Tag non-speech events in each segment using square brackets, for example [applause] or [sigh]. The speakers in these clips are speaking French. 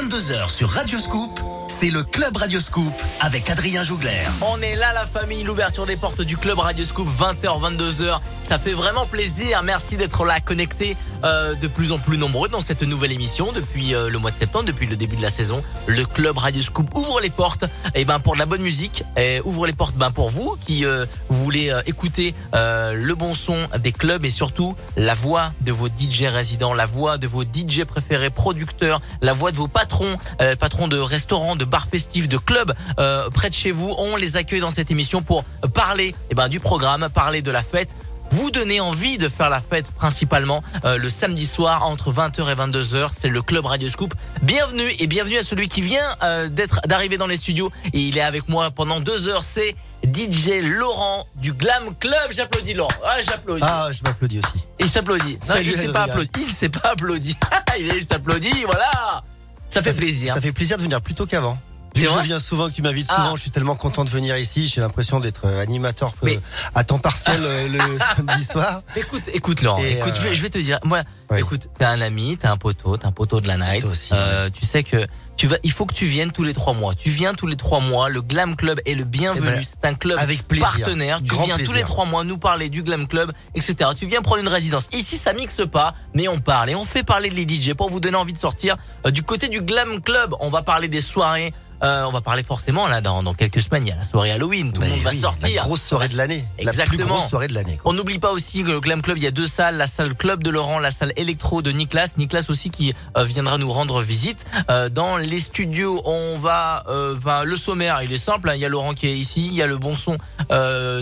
22h sur Radioscoop, c'est le Club Radioscoop avec Adrien Jougler. On est là la famille, l'ouverture des portes du Club Radioscoop 20h 22h. Ça fait vraiment plaisir. Merci d'être là connecté euh, de plus en plus nombreux dans cette nouvelle émission depuis euh, le mois de septembre, depuis le début de la saison. Le Club Radioscoop ouvre les portes et eh ben pour de la bonne musique, et ouvre les portes ben pour vous qui euh, voulez écouter le bon son des clubs et surtout la voix de vos DJ résidents, la voix de vos DJ préférés, producteurs, la voix de vos patrons, patrons de restaurants, de bars festifs, de clubs près de chez vous. On les accueille dans cette émission pour parler eh ben, du programme, parler de la fête vous donner envie de faire la fête principalement euh, le samedi soir entre 20h et 22h. C'est le Club Radio Scoop. Bienvenue et bienvenue à celui qui vient euh, d'être d'arriver dans les studios et il est avec moi pendant deux heures. C'est DJ Laurent du Glam Club. J'applaudis Laurent. Ah, j'applaudis. Ah, je m'applaudis aussi. Il s'applaudit. Il s'est pas applaudi. Il s'est pas applaudi. [laughs] il s'applaudit. Voilà. Ça, fait plaisir. Ça fait plaisir de venir plus tôt qu'avant. Je viens souvent, que tu m'invites souvent, ah. je suis tellement content de venir ici. J'ai l'impression d'être euh, animateur euh, à temps partiel euh, le [laughs] samedi soir. Écoute, écoute Laurent, écoute, je, vais, te dire, moi, écoute, t'es un ami, t'es un poteau, t'es un poteau de la night. Aussi, tu sais que tu vas, il faut que tu viennes tous les trois mois. Tu viens tous les trois mois. Le Glam Club est le bienvenu. Eh ben, c'est un club avec partenaire. Tu viens tous les trois mois nous parler du Glam Club, etc. Tu viens prendre une résidence. Ici, ça mixe pas, mais on parle et on fait parler les DJ pour vous donner envie de sortir du côté du Glam Club. On va parler des soirées euh, on va parler forcément là dans, dans, quelques semaines. Il y a la soirée Halloween, tout le monde va sortir. La grosse soirée de l'année. Exactement. La plus grosse soirée de l'année. On n'oublie pas aussi que le Glam Club, il y a deux salles, la salle Club de Laurent, la salle Electro de Nicolas. Nicolas aussi qui euh, viendra nous rendre visite euh, dans les studios. On va, euh, le sommaire, il est simple. Hein. Il y a Laurent qui est ici, il y a le bon son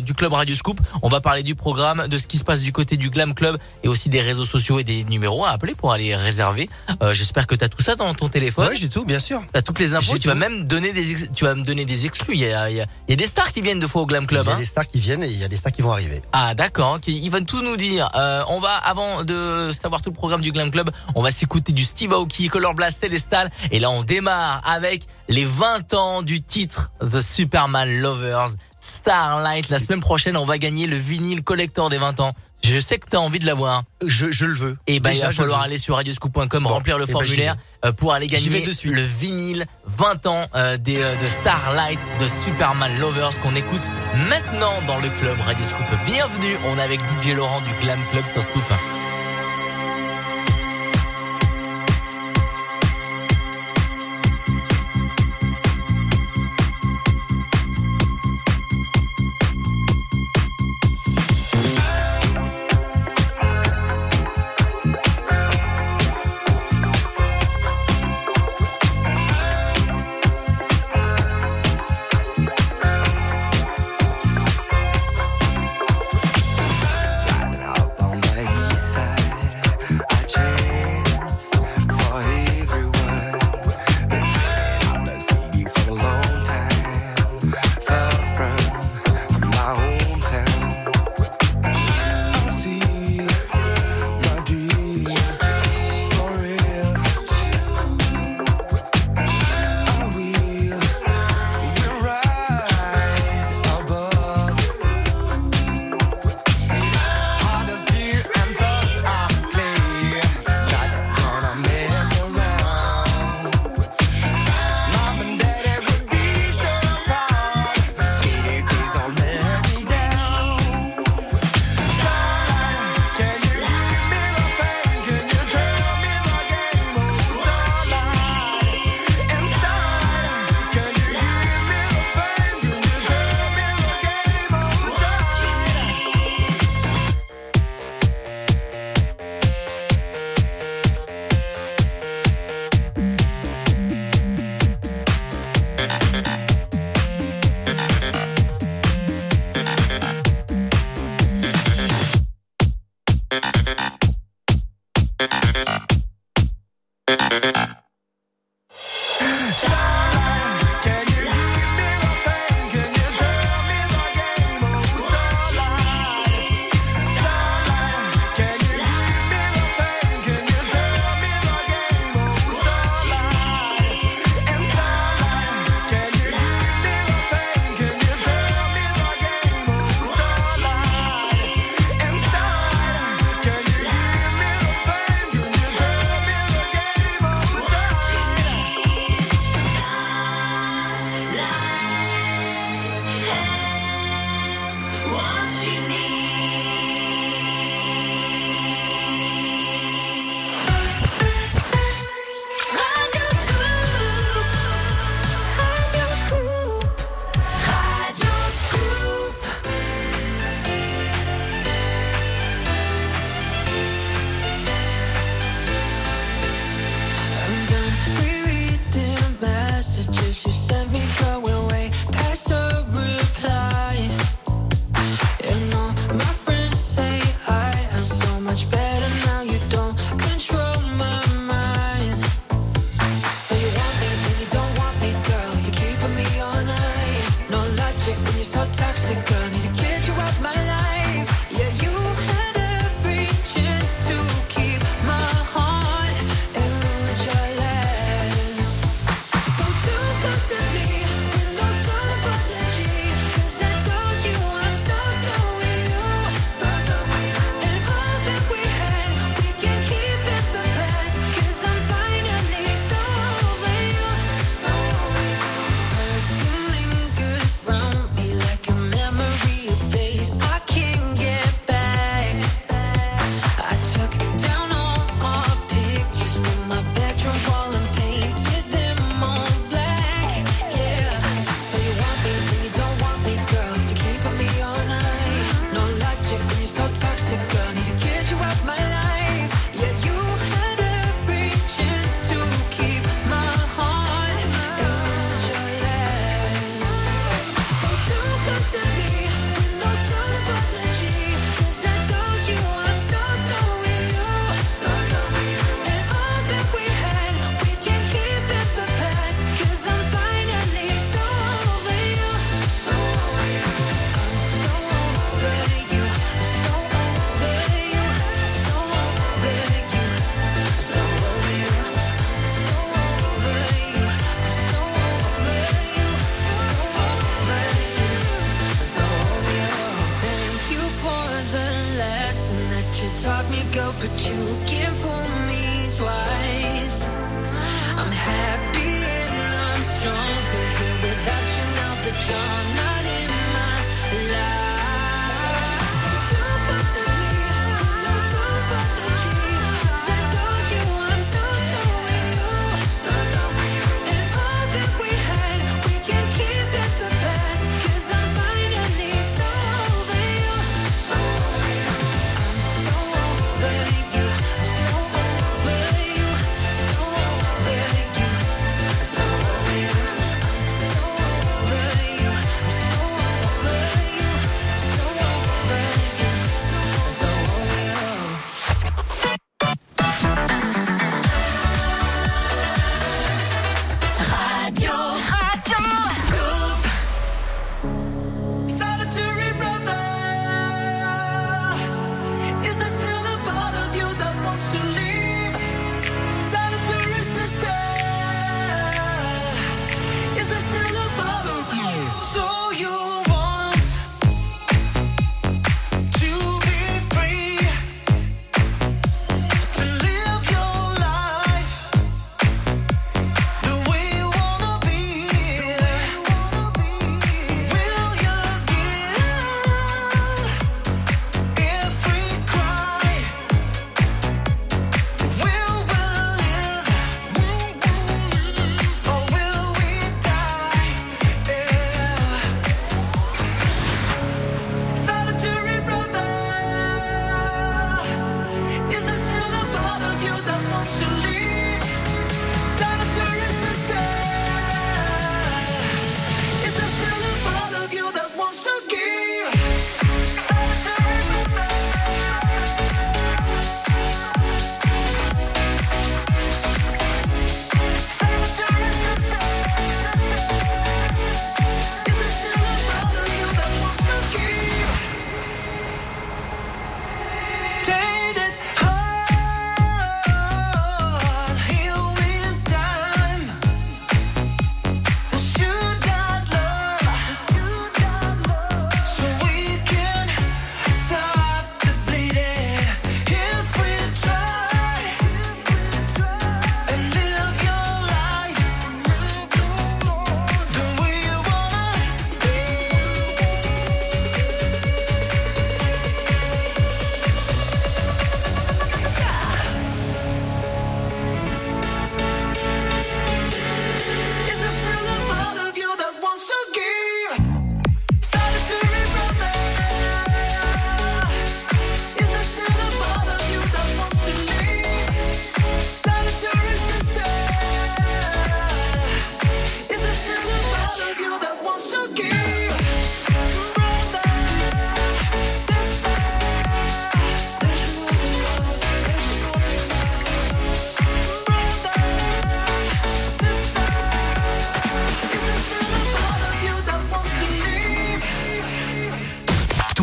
du Club Radio Scoop. On va parler du programme, de ce qui se passe du côté du Glam Club et aussi des réseaux sociaux et des numéros à appeler pour aller réserver. J'espère que tu as tout ça dans ton téléphone. Oui, j'ai tout, bien sûr. Tu as toutes les infos. Tu vas même donner des, tu me donner des exclus. Il y a, il y a, des stars qui viennent de fois au Glam Club. Il y a hein. des stars qui viennent et il y a des stars qui vont arriver. Ah d'accord, ils vont tout nous dire. Euh, on va, avant de savoir tout le programme du Glam Club, on va s'écouter du Steve Aoki, Color Blast Celestal. Et là on démarre avec les 20 ans du titre The Superman Lovers. Starlight. La semaine prochaine, on va gagner le vinyle collector des 20 ans. Je sais que tu as envie de l'avoir. Je, je le veux. Et eh ben il va falloir aller sur radioscoop.com remplir le eh ben, formulaire euh, pour aller gagner le vinyle 20 ans euh, des, euh, de Starlight de Superman Lovers qu'on écoute maintenant dans le club Radioscoop. Bienvenue, on est avec DJ Laurent du Glam Club sur Scoop.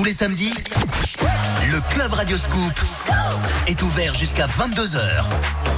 Les samedis, le Club Radio Scoop est ouvert jusqu'à 22h.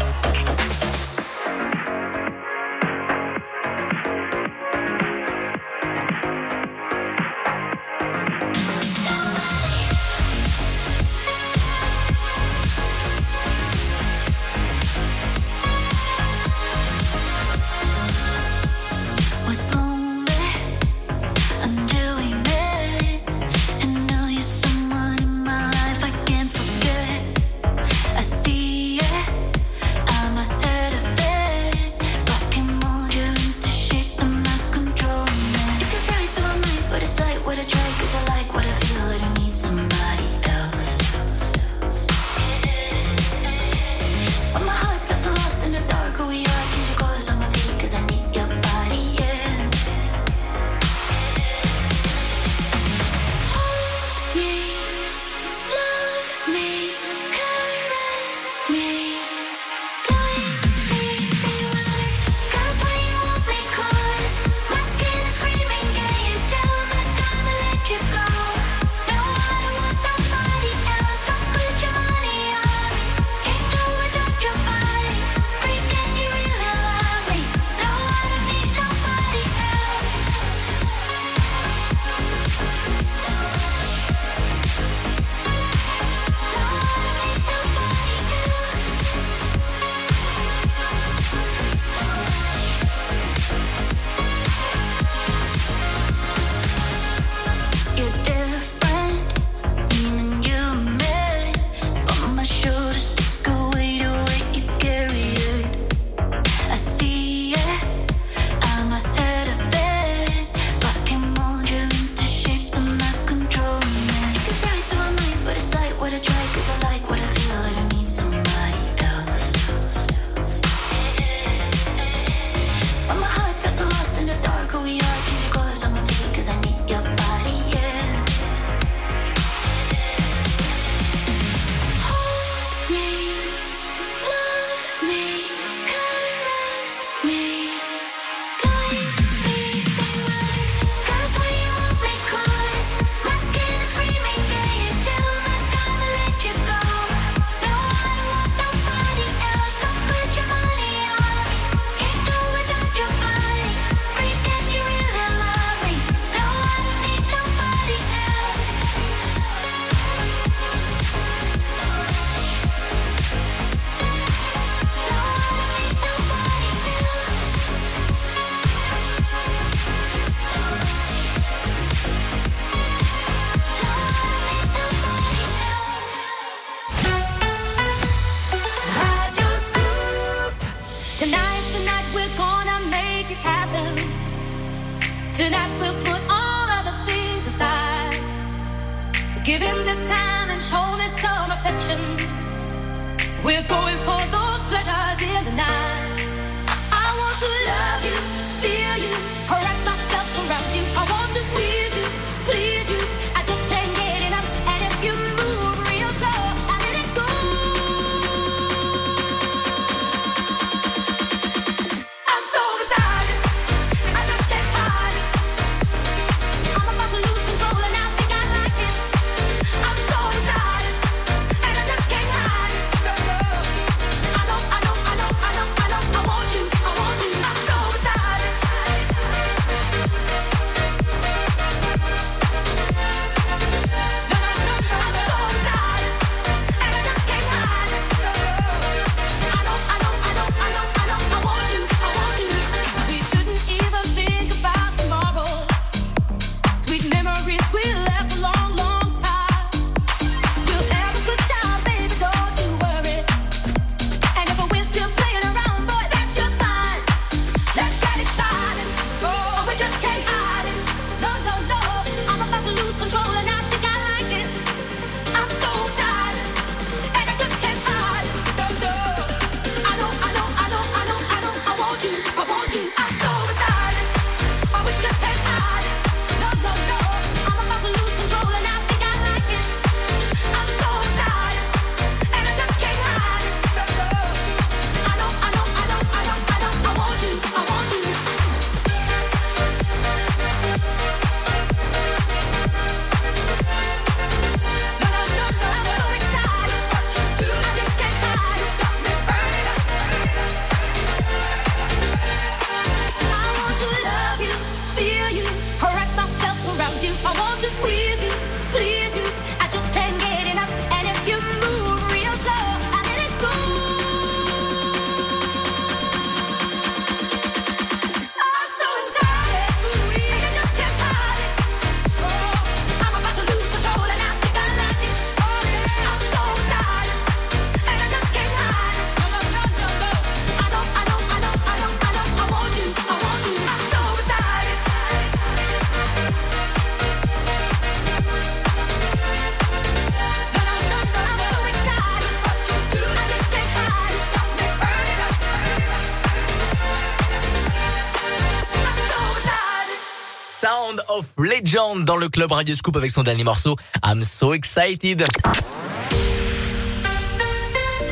Of Legend dans le club Radio Scoop avec son dernier morceau I'm so excited.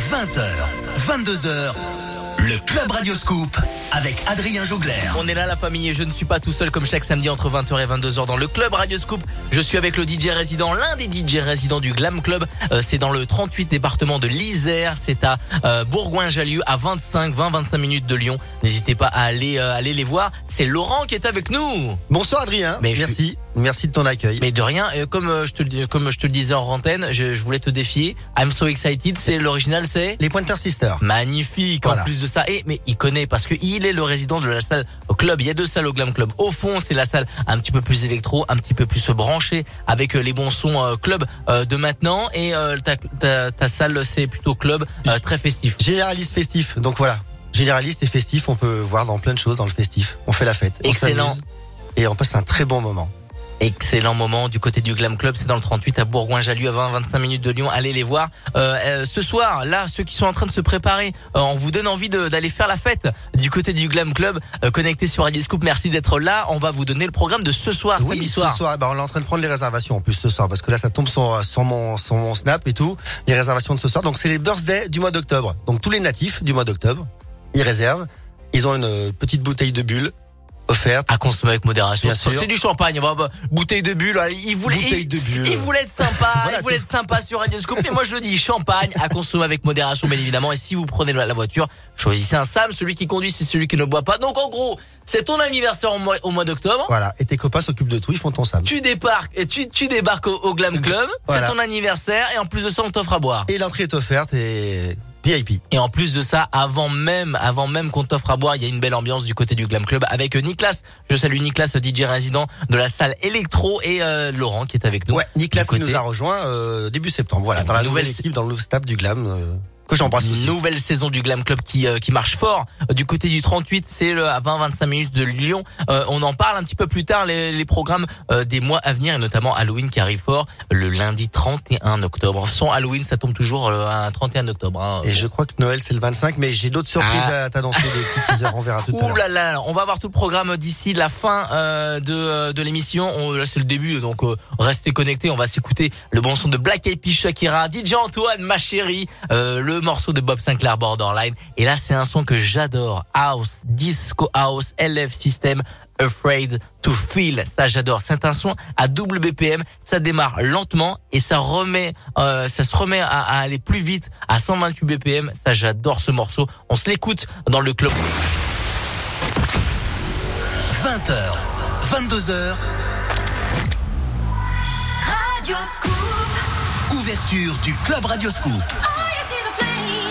20h, 22h, le club Radio Scoop avec Adrien Jougler. On est là la famille et je ne suis pas tout seul comme chaque samedi entre 20h et 22h dans le club Radio Scoop. Je suis avec le DJ résident, l'un des DJ résidents du Glam Club. Euh, c'est dans le 38 département de l'Isère, c'est à euh, Bourgoin-Jallieu à 25 20 25 minutes de Lyon. N'hésitez pas à aller euh, aller les voir. C'est Laurent qui est avec nous. Bonsoir Adrien. Mais merci. Merci de ton accueil. Mais de rien, comme je te comme je te le disais en antenne, je, voulais te défier. I'm so excited, c'est l'original, c'est Les Pointer Sisters. Magnifique. En plus de ça, et mais il connaît parce que il est le résident de la salle au club. Il y a deux salles au Glam Club. Au fond, c'est la salle un petit peu plus électro, un petit peu plus branchée avec euh, les bons sons euh, club euh, de maintenant. Et ta, ta, ta salle, c'est plutôt club très festif. Généraliste festif. Donc voilà. Généraliste et festif, on peut voir dans plein de choses dans le festif. On fait la fête. Excellent. et on passe un très bon moment. Excellent moment du côté du Glam Club, c'est dans le 38 à Bourgoin-Jallieu à 20-25 minutes de Lyon. Allez les voir. Euh, euh, ce soir, là, ceux qui sont en train de se préparer, euh, on vous donne envie d'aller faire la fête du côté du Glam Club, connecté sur Radio Scoop. Merci d'être là. On va vous donner le programme de ce soir, oui, samedi soir. Ce soir, bah, on est en train de prendre les réservations en plus ce soir parce que là, ça tombe sur, sur mon sur mon snap et tout. Les réservations de ce soir. Donc c'est les birthday du mois d'octobre. Donc tous les natifs du mois d'octobre, ils réservent. Ils ont une petite bouteille de bulle offerte à consommer avec modération. C'est du champagne, bah, bouteille de bulle. Il voulait, il, de bulle. il voulait être sympa, [laughs] il voulait être sympa sur Radio Scoop. Mais moi je le dis, champagne à consommer avec modération, bien évidemment. Et si vous prenez la voiture, choisissez un Sam. Celui qui conduit, c'est celui qui ne boit pas. Donc en gros, c'est ton anniversaire au mois, au mois d'octobre. Voilà. Et tes copains s'occupent de tout, ils font ton Sam. Tu débarques, et tu, tu débarques au, Glam Club. C'est ton anniversaire et en plus de ça, on t'offre à boire. Et l'entrée est offerte et et en plus de ça, avant même, avant même qu'on t'offre à boire, il y a une belle ambiance du côté du Glam Club avec Nicolas. Je salue Nicolas, DJ résident de la salle électro et euh, Laurent qui est avec nous. Ouais, Nicolas qui nous a rejoint euh, début septembre. Voilà, dans la nouvelle, équipe, dans le staff du Glam. Euh que j'embrasse aussi. Nouvelle saison du Glam Club qui euh, qui marche fort euh, du côté du 38, c'est le à 20-25 minutes de Lyon. Euh, on en parle un petit peu plus tard les, les programmes des mois à venir et notamment Halloween qui arrive fort le lundi 31 octobre. Son Halloween, ça tombe toujours un 31 octobre. Hein. Et je crois que Noël c'est le 25, mais j'ai d'autres surprises ah. à t'annoncer, des petits teasers, on verra tout à l'heure. là là, on va voir tout le programme d'ici la fin de de l'émission. Là c'est le début, donc restez connectés. On va s'écouter le bon son de Black Eyed Peas, Shakira, DJ Antoine, ma chérie, le morceau de Bob Sinclair Borderline. Et là, c'est un son que j'adore. House, Disco House, LF System, Afraid to Feel. Ça, j'adore. C'est un son à double BPM. Ça démarre lentement et ça remet, euh, ça se remet à, à, aller plus vite à 128 BPM. Ça, j'adore ce morceau. On se l'écoute dans le club. 20h, 22h. Radio Scoop. Ouverture du club Radio Scoop. train.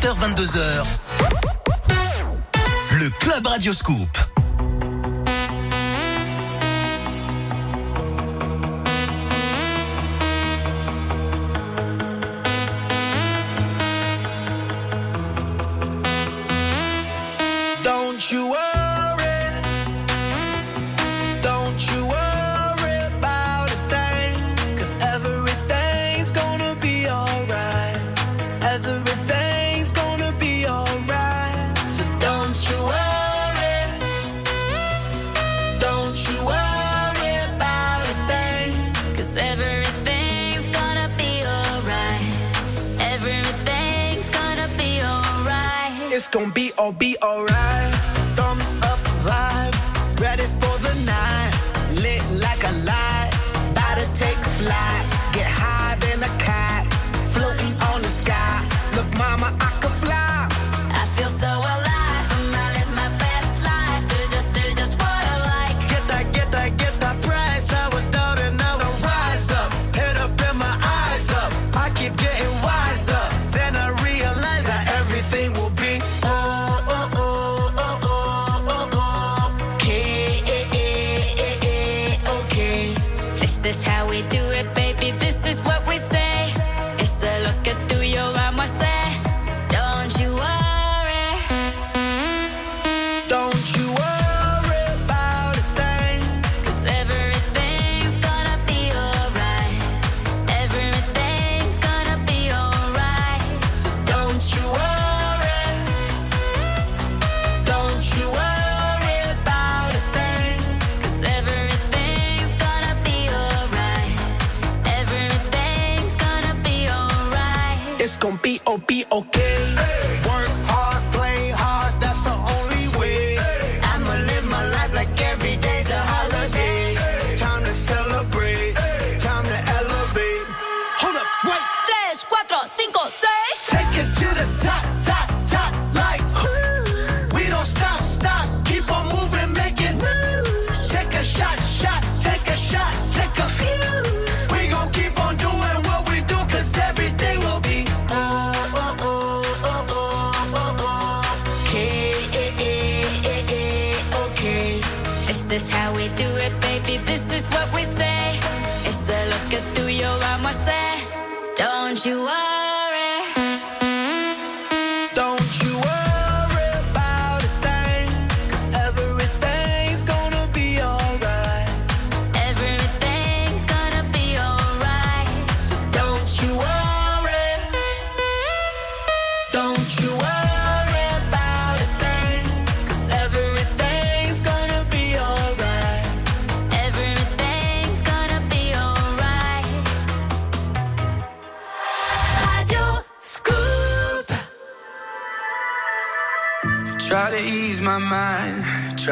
20h-22h. Le Club Radioscoop.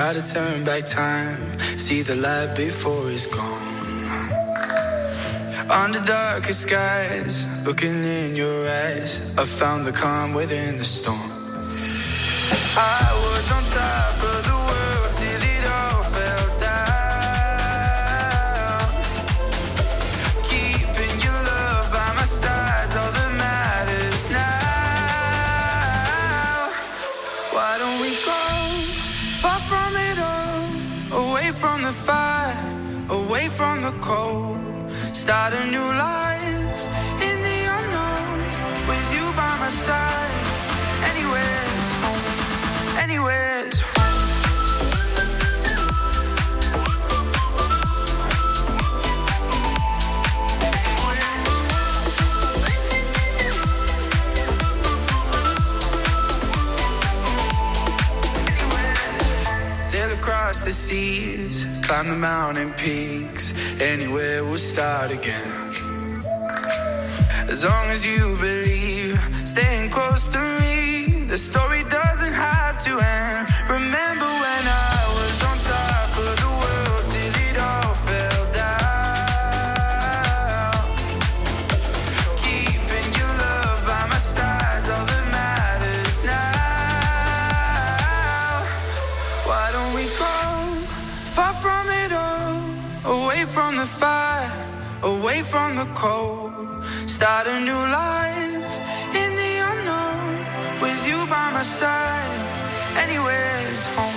try to turn back time. See the light before it's gone. Under darker skies, looking in your eyes, I found the calm within the storm. I was on top of from the cold. Start a new life in the unknown with you by my side. Anywhere's home, anywhere's home. across the seas Climb the mountain peaks, anywhere we'll start again. As long as you believe, staying close to me, the story doesn't have to end. Remember. away from the cold. Start a new life in the unknown with you by my side. anywhere is home.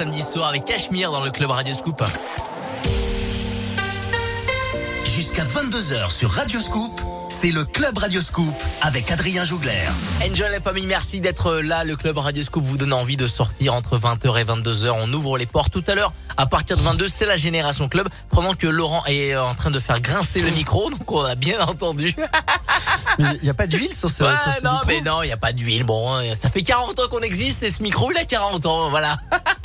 Samedi soir avec Cachemire dans le club Radio Scoop. Jusqu'à 22h sur Radio Scoop, c'est le Club Radio Scoop avec Adrien Jougler. Enjoy la famille, merci d'être là. Le club Radio Scoop vous donne envie de sortir entre 20h et 22h. On ouvre les portes tout à l'heure. À partir de 22, c'est la Génération Club. Pendant que Laurent est en train de faire grincer le micro, [laughs] donc on a bien entendu. Il n'y a pas d'huile sur ce, Ouais, sur ce non, micro mais non, il n'y a pas d'huile. Bon, ça fait 40 ans qu'on existe et ce micro, il a 40 ans, voilà. [laughs]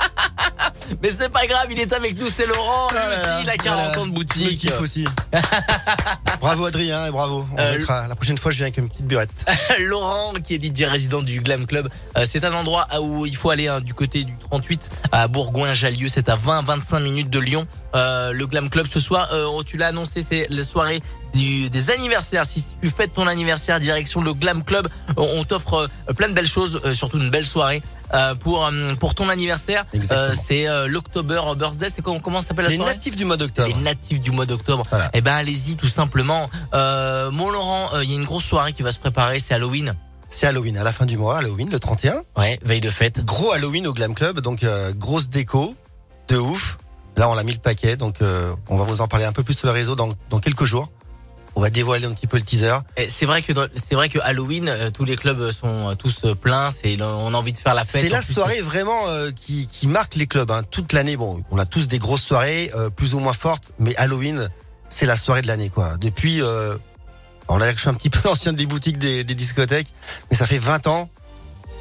mais c'est pas grave, il est avec nous, c'est Laurent. Lui aussi, il a 40 Voilà. ans de boutique. kiffe aussi. [laughs] bravo Adrien et bravo. On Euh, mettra- la prochaine fois, je viens avec une petite burette. [laughs] Laurent, qui est DJ résident du Glam Club. Euh, c'est un endroit où il faut aller hein, du côté du 38 à Bourgoin-Jallieu. C'est à 20-25 minutes de Lyon. Euh, le Glam Club ce soir, euh, tu l'as annoncé, c'est la soirée du, des anniversaires. Si tu fêtes ton anniversaire direction le Glam Club, on on t'offre euh, plein de belles choses, euh, surtout une belle soirée euh, pour euh, pour ton anniversaire. Euh, c'est euh, l'October Birthday. C'est comment, comment s'appelle la Les soirée natifs du mois d'octobre. les natifs du mois d'octobre. Voilà. Eh ben allez-y tout simplement. Euh, mon Laurent, euh, il y a une grosse soirée qui va se préparer, c'est Halloween. C'est Halloween, à la fin du mois, Halloween, le 31. Ouais, veille de fête. Gros Halloween au Glam Club, donc euh, grosse déco, de ouf. Là, on l'a mis le paquet, donc euh, on va vous en parler un peu plus sur le réseau dans, dans quelques jours. On va dévoiler un petit peu le teaser. C'est vrai que c'est vrai que Halloween, euh, tous les clubs sont euh, tous euh, pleins. C'est on a envie de faire la fête. C'est la plus, soirée vraiment euh, qui, qui marque les clubs. Hein. Toute l'année, bon, on a tous des grosses soirées, euh, plus ou moins fortes, mais Halloween, c'est la soirée de l'année, quoi. Depuis, euh, on a, je suis un petit [laughs] peu l'ancien des boutiques des, des discothèques, mais ça fait 20 ans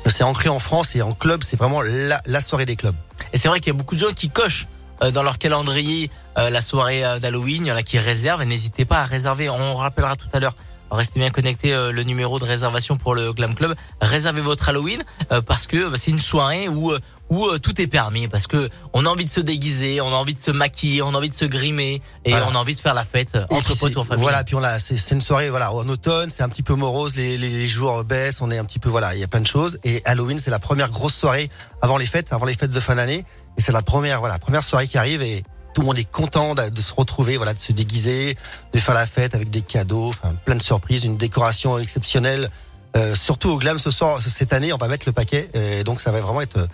que c'est ancré en France et en club, c'est vraiment la, la soirée des clubs. Et c'est vrai qu'il y a beaucoup de gens qui cochent dans leur calendrier euh, la soirée euh, d'Halloween. Il y en a qui réservent. Et n'hésitez pas à réserver. On rappellera tout à l'heure. Restez bien connectés euh, le numéro de réservation pour le Glam Club. Réservez votre Halloween euh, parce que bah, c'est une soirée où euh, où euh, tout est permis parce que on a envie de se déguiser, on a envie de se maquiller, on a envie de se grimer et Voilà. on a envie de faire la fête euh, entre potes ou en famille. Voilà, puis on c'est, c'est une soirée, voilà, en automne, c'est un petit peu morose, les, les, les jours baissent, on est un petit peu, voilà, il y a plein de choses. Et Halloween, c'est la première grosse soirée avant les fêtes, avant les fêtes de fin d'année. Et c'est la première, voilà, première soirée qui arrive et tout le monde est content de, se retrouver, voilà, de se déguiser, de faire la fête avec des cadeaux, enfin, plein de surprises, une décoration exceptionnelle. Euh, surtout au glam ce soir, cette année, on va mettre le paquet, et donc ça va vraiment être euh,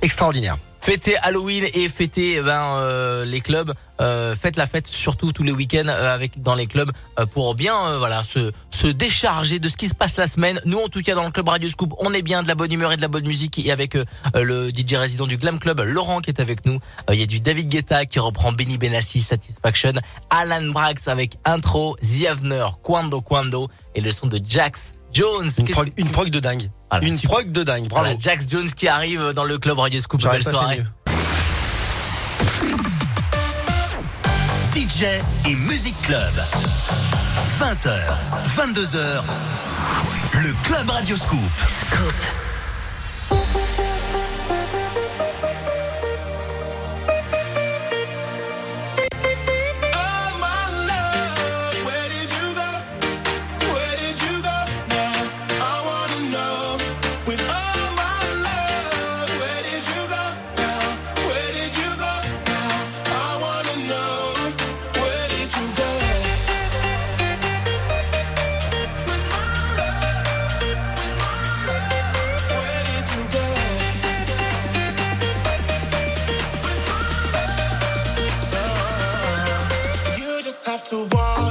extraordinaire. Fêtez Halloween et fêtez eh ben euh, les clubs. Euh, faites la fête surtout tous les week-ends euh, avec dans les clubs euh, pour bien euh, voilà se se décharger de ce qui se passe la semaine. Nous en tout cas dans le club Radio Scoop, on est bien de la bonne humeur et de la bonne musique et avec euh, le DJ résident du Glam Club, Laurent qui est avec nous. Euh, Il y a du David Guetta qui reprend Benny Benassi Satisfaction, Alan Brax avec intro, The Avener, Quando Quando et le son de Jax Jones. Une prog, que- une prog de dingue. Voilà, une super. prog de dingue, bravo. Voilà, Jax Jones qui arrive dans le club Radio Scoop. Belle soirée. DJ et Music Club. 20h, 22h, le Club Radio Scoop. Oh to walk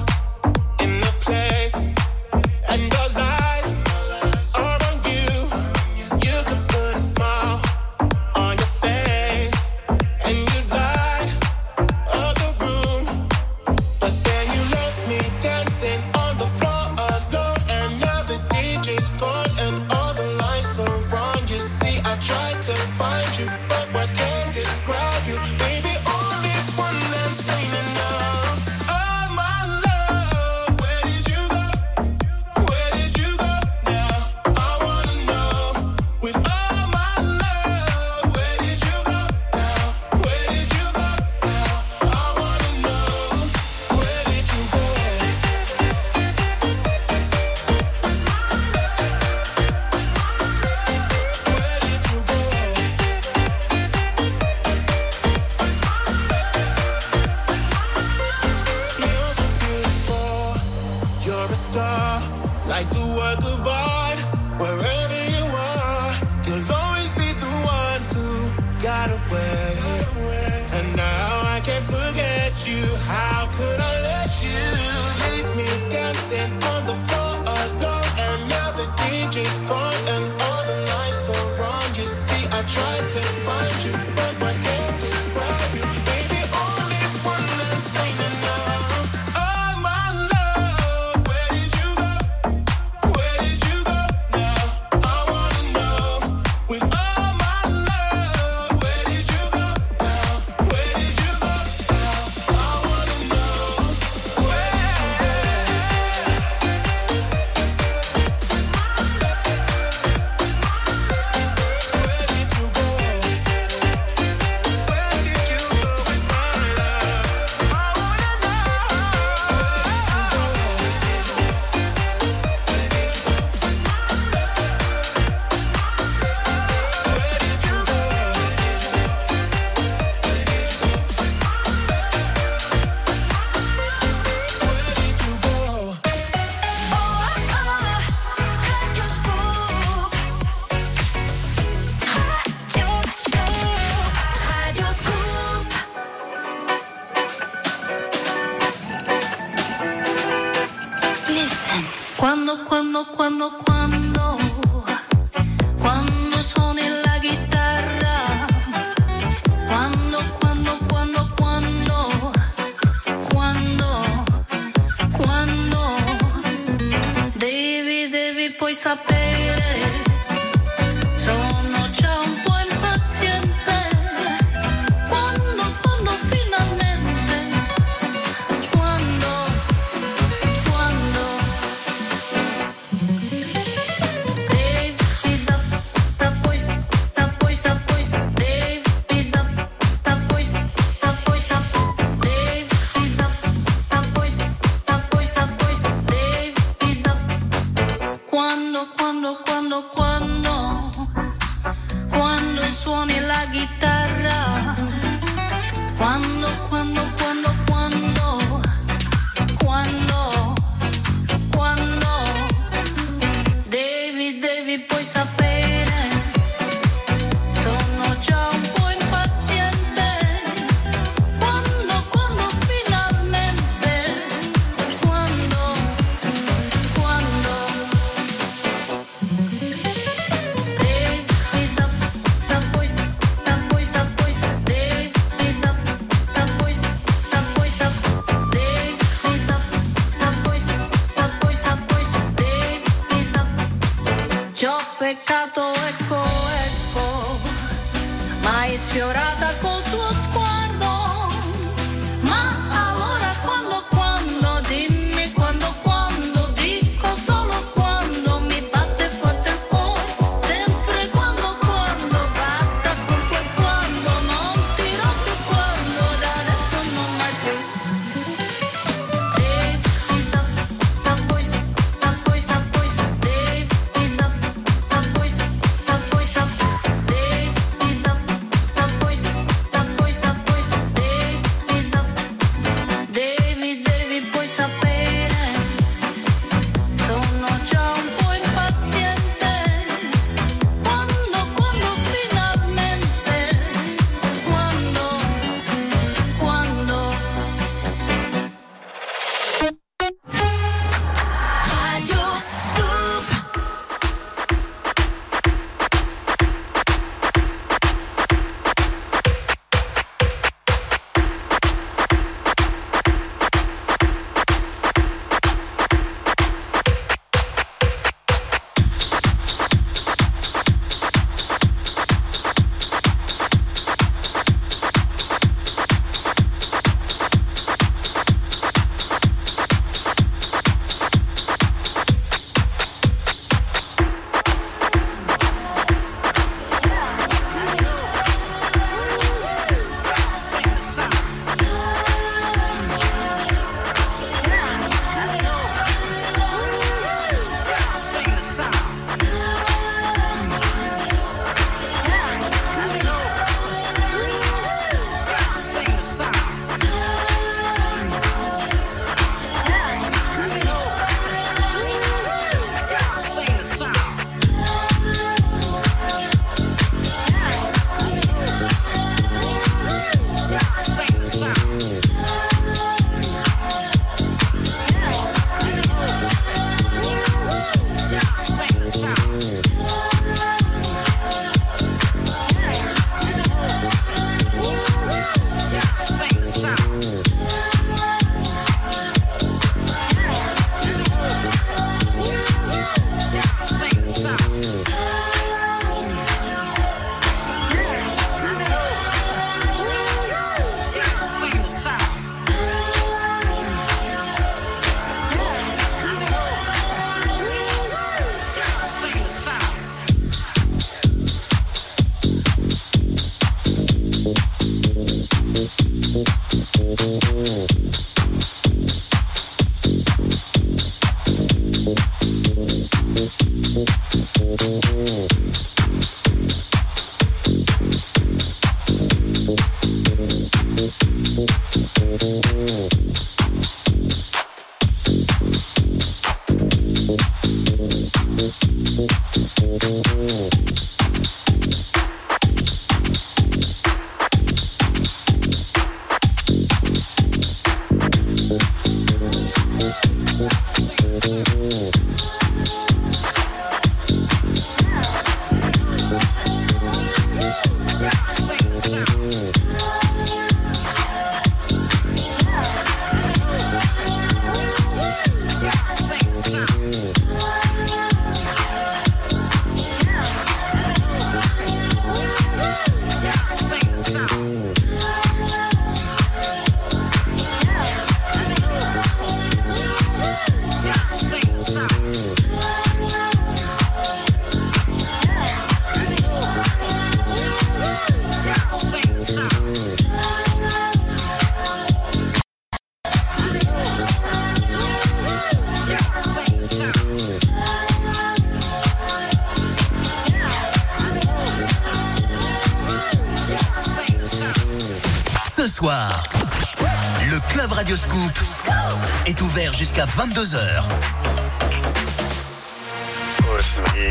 jusqu'à 22h. push me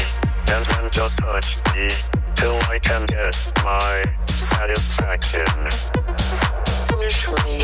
and then just touch me till I can get my satisfaction. Push me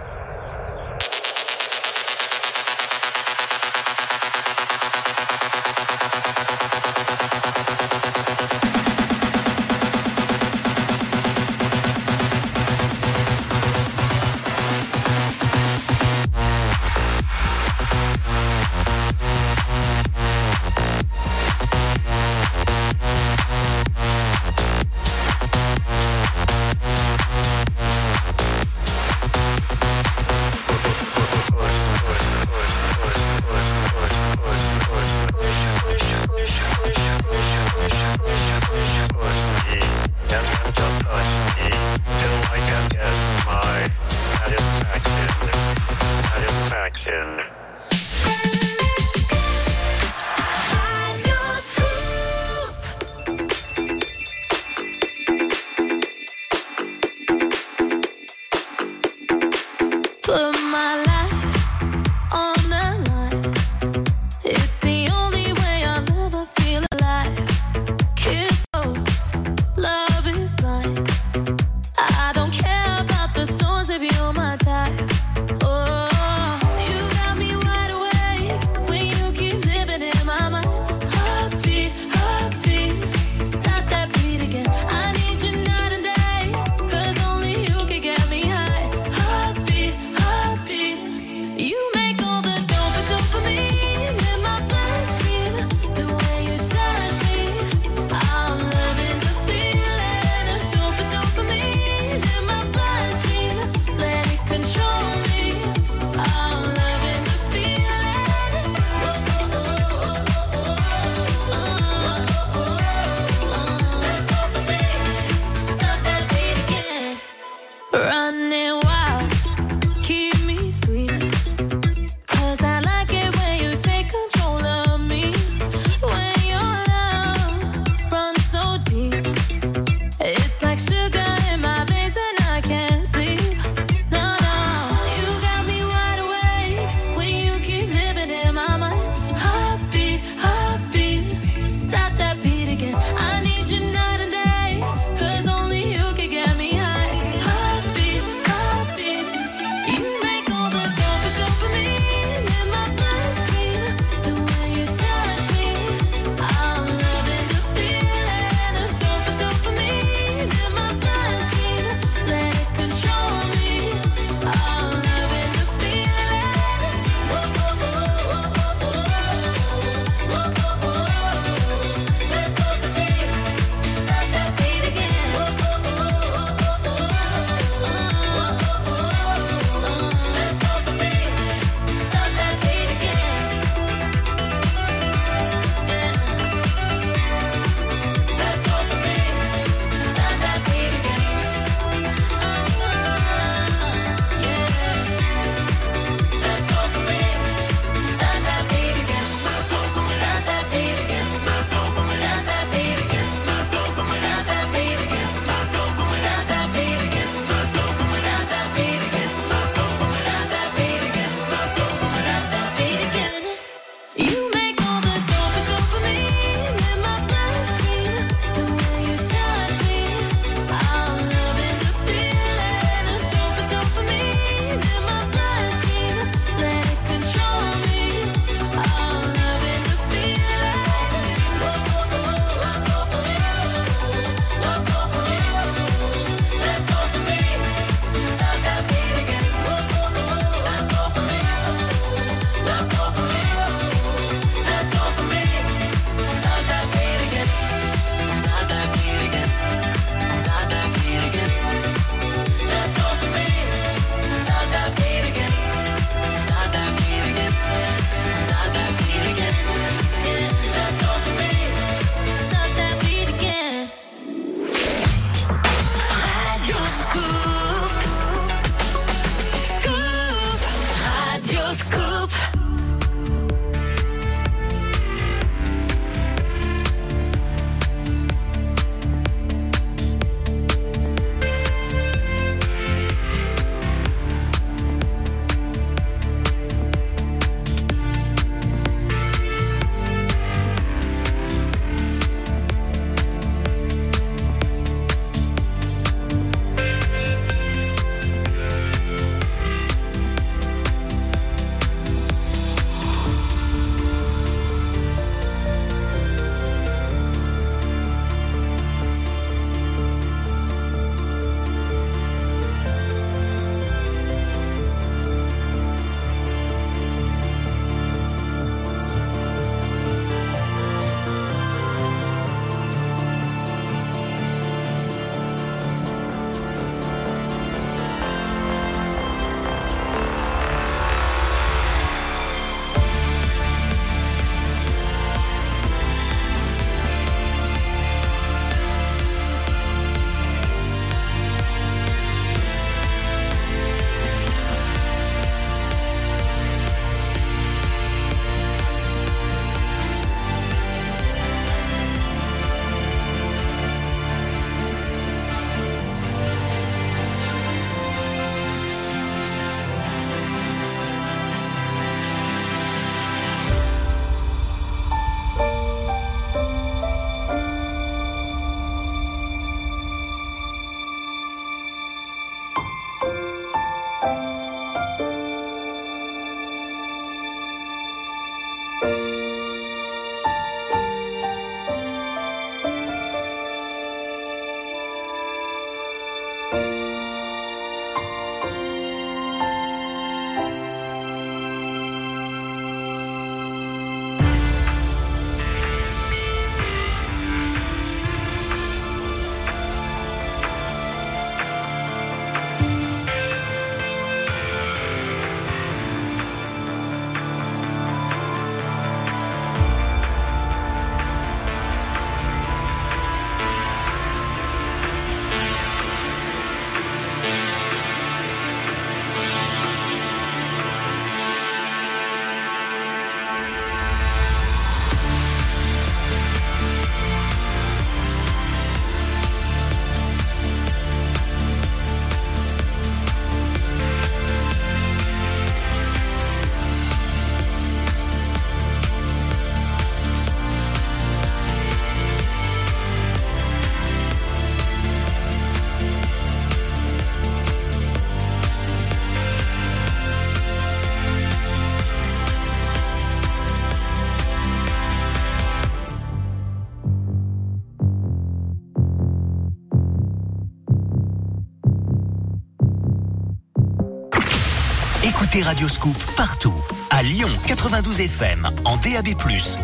Écoutez Radioscoop partout. À Lyon 92 FM, en DAB+,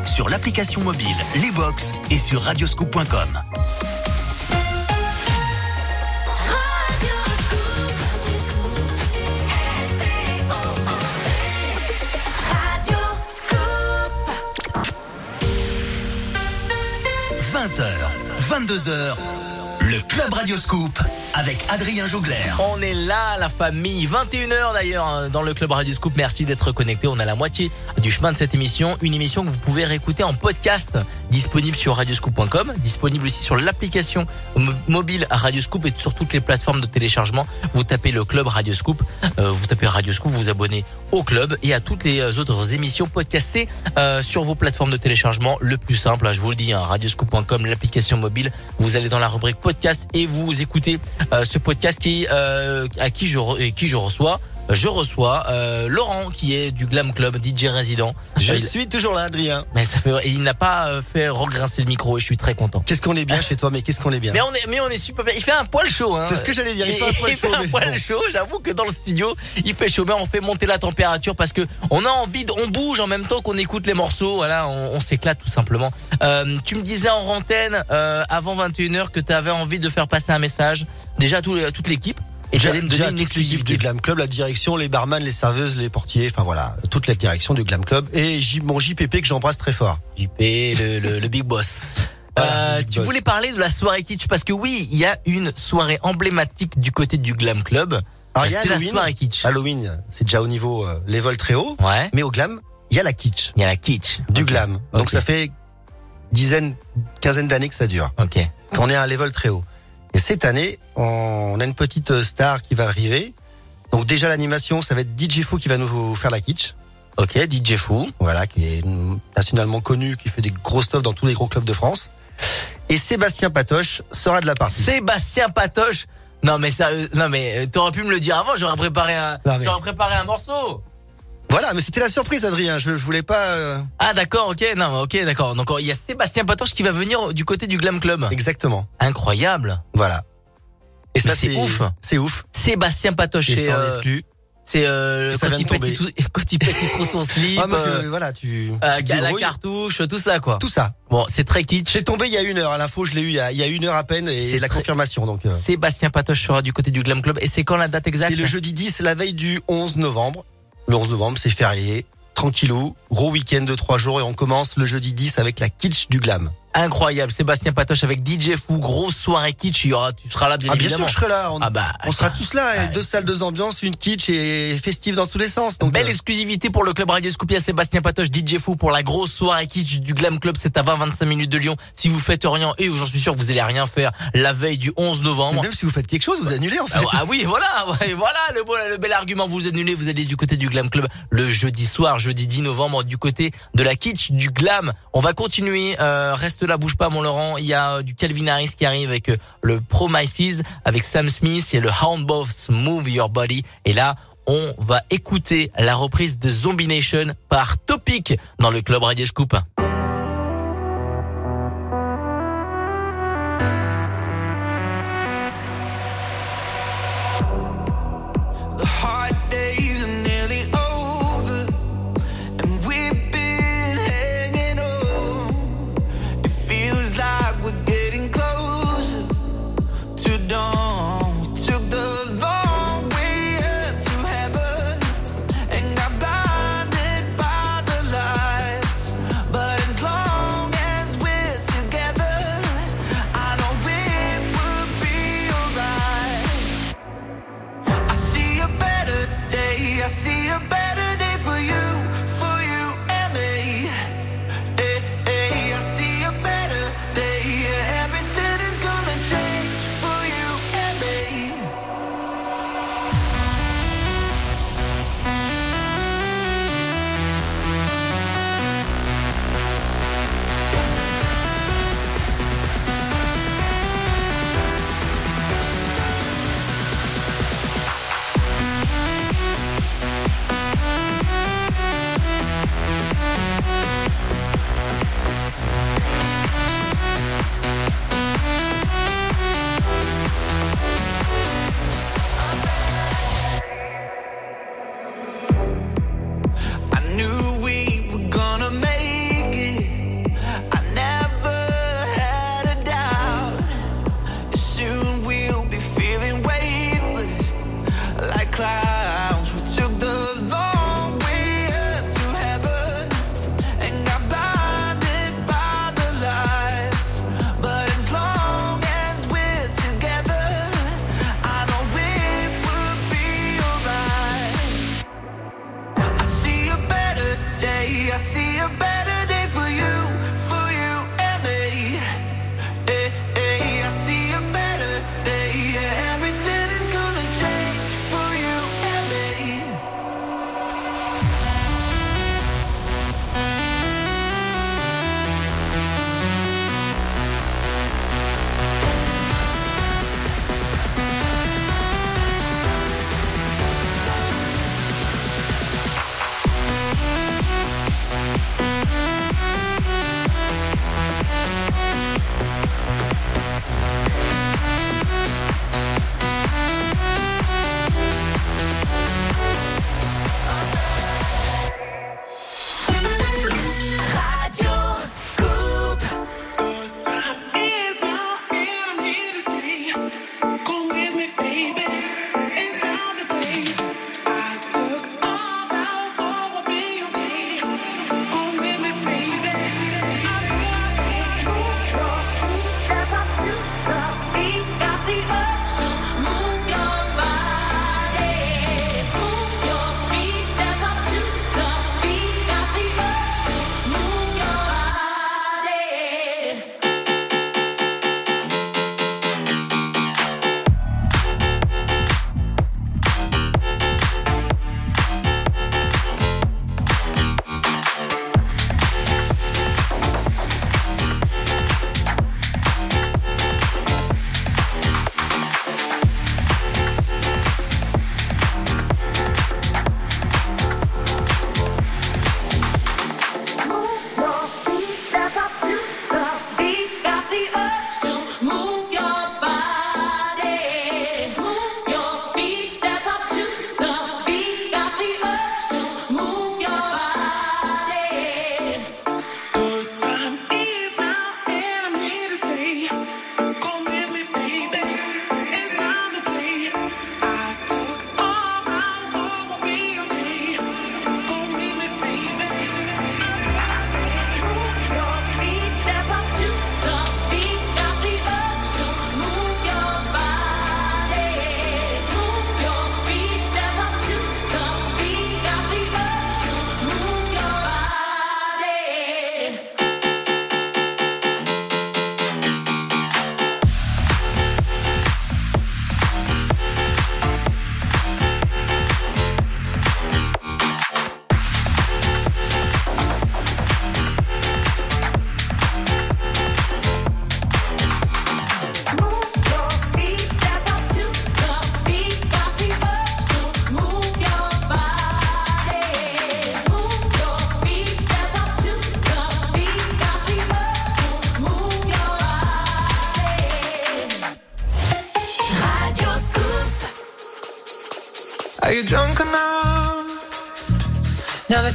sur l'application mobile, les box et sur radioscoop.com. Radio Scoop. 20h, 22h, le Club Radioscoop avec Adrien Jougler. On est là, la famille. 21h d'ailleurs hein, dans le club Radio Scoop. Merci d'être connecté. On a la moitié du chemin de cette émission. Une émission que vous pouvez réécouter en podcast disponible sur radioscoop.com, disponible aussi sur l'application mo- mobile Radioscoop et sur toutes les plateformes de téléchargement. Vous tapez le club Radioscoop, euh, vous tapez Radioscoop, vous vous abonnez au club et à toutes les euh, autres émissions podcastées euh, sur vos plateformes de téléchargement. Le plus simple, hein, je vous le dis, hein, radioscoop.com, l'application mobile. Vous allez dans la rubrique podcast et vous écoutez ce podcast qui à qui je qui je reçois. Je reçois euh, Laurent qui est du Glam Club, DJ résident. Je il- suis toujours là, Adrien. mais ça fait, il n'a pas euh, fait regrincer le micro et je suis très content. Qu'est-ce qu'on est bien chez toi, mais qu'est-ce qu'on est bien? Mais on est, mais on est super bien. Il fait un poil chaud. Hein. C'est ce que j'allais dire, il fait un poil chaud, un mais poil bon. chaud. J'avoue que dans le studio, il fait chaud. Mais on fait monter la température parce que on a envie, de, on bouge en même temps qu'on écoute les morceaux. Voilà, on, on s'éclate tout simplement. Euh, tu me disais en antenne euh, avant 21h que tu avais envie de faire passer un message déjà tout- à toute l'équipe. Et j'allais me donner une exclusivité. du Glam Club, la direction, les barman, les serveuses, les portiers, enfin voilà, toute la direction du Glam Club et mon JPP que j'embrasse très fort. JP, le, le, le big boss. [laughs] Euh, tu voulais parler de la soirée kitsch parce que oui, il y a une soirée emblématique du côté du Glam Club. Alors, il y a c'est la Halloween. soirée kitsch. Halloween, c'est déjà au niveau euh, level très haut, Ouais. mais au Glam, il y a la kitsch Il y a la kitsch. du. Glam. Donc ça fait dizaine, quinzaine d'années que ça dure. Ok. qu'on est à un level très haut. Et cette année, on a une petite star qui va arriver. Donc déjà l'animation, ça va être DJ Fou qui va nous faire la kitsch. Ok, DJ Fou. Voilà, qui est nationalement connu, qui fait des gros stuff dans tous les gros clubs de France. Et Sébastien Patoche sera de la partie. Sébastien Patoche. Non mais sérieux, non mais euh, t'aurais pu me le dire avant, j'aurais préparé un, Non, mais- j'aurais préparé un morceau. Voilà, mais c'était la surprise, Adrien. Je, je voulais pas. euh, Ah d'accord, ok, non, ok, d'accord. Donc il y a Sébastien Patoche qui va venir du côté du Glam Club. Exactement. Incroyable. Voilà. Et Mais ça, c'est ouf. C'est ouf. Sébastien Patoche, Et c'est c'est en euh, exclu. c'est euh, Ça quand, vient il de pète, tomber. il [laughs] quand il pète, il trouve son slip, Ah, moi, je- euh, voilà, tu. euh, tu te la débrouilles. cartouche, tout ça quoi. Tout ça. Bon, c'est très kitsch. C'est tombé il y a une heure. À l'info, je l'ai eu il y a, il y a une heure à peine et C'est la très- confirmation. Donc. euh, Sébastien Patoche sera du côté du Glam Club et c'est quand la date exacte? C'est le jeudi 10, la veille du 11 novembre. Le 11 novembre, c'est férié. Tranquillou, gros week-end de trois jours et on commence le jeudi 10 avec la kitsch du glam. Incroyable, Sébastien Patoche avec DJ Fou, grosse soirée kitsch, il y aura, tu seras là bien Ah bien évidemment. sûr, je serai là. On, Ah bah, on sera tous là. Ouais. Deux salles, deux ambiances, une kitsch et festive dans tous les sens. Donc, Belle euh, exclusivité pour le club Radio Scoopia Sébastien Patoche, DJ Fou pour la grosse soirée kitsch du Glam Club. C'est à 20-25 minutes de Lyon. Si vous faites rien, et j'en suis sûr que vous allez rien faire la veille du 11 novembre. même si vous faites quelque chose, vous annulez en fait. Ah, ah oui, voilà, [laughs] voilà le, le bel argument. Vous annulez, vous allez du côté du Glam Club le jeudi soir, jeudi 10 novembre, du côté de la kitsch du Glam. On va continuer. euh, reste là, bouge pas, mon Laurent. Il y a euh, du Calvin Harris qui arrive avec euh, le Promises, avec Sam Smith. A le Boss Move Your Body. Et là, on va écouter la reprise de Zombie Nation par Topic dans le club Radio Scoop.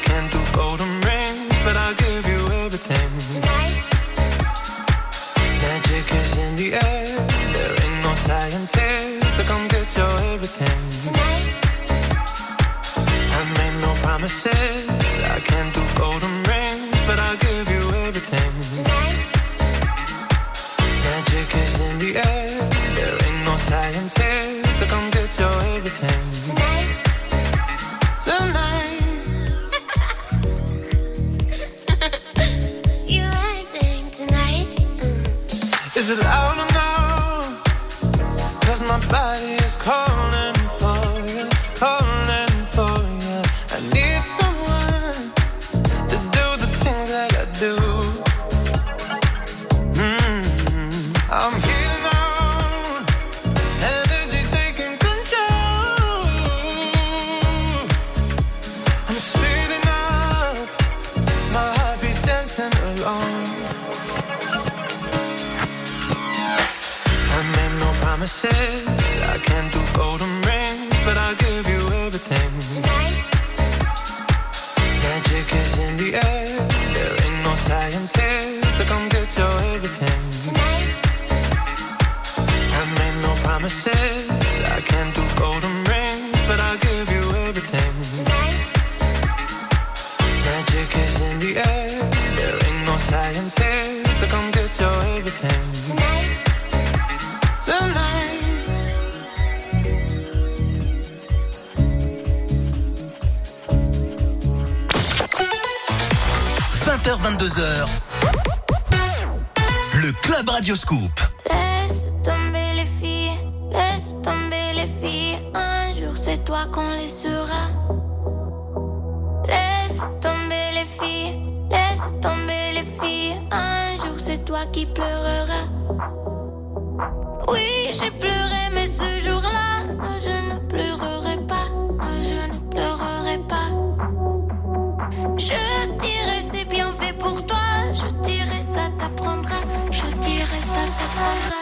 can't do golden Laisse tomber les filles, laisse tomber les filles. Un jour c'est toi qui pleureras. Oui, j'ai pleuré, mais ce jour-là, je ne pleurerai pas. Je ne pleurerai pas. Je dirai c'est bien fait pour toi. Je dirai ça t'apprendra. Je dirai ça t'apprendra.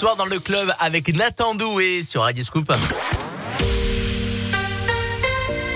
Soir dans le club avec Nathan Doué sur Radio Scoop.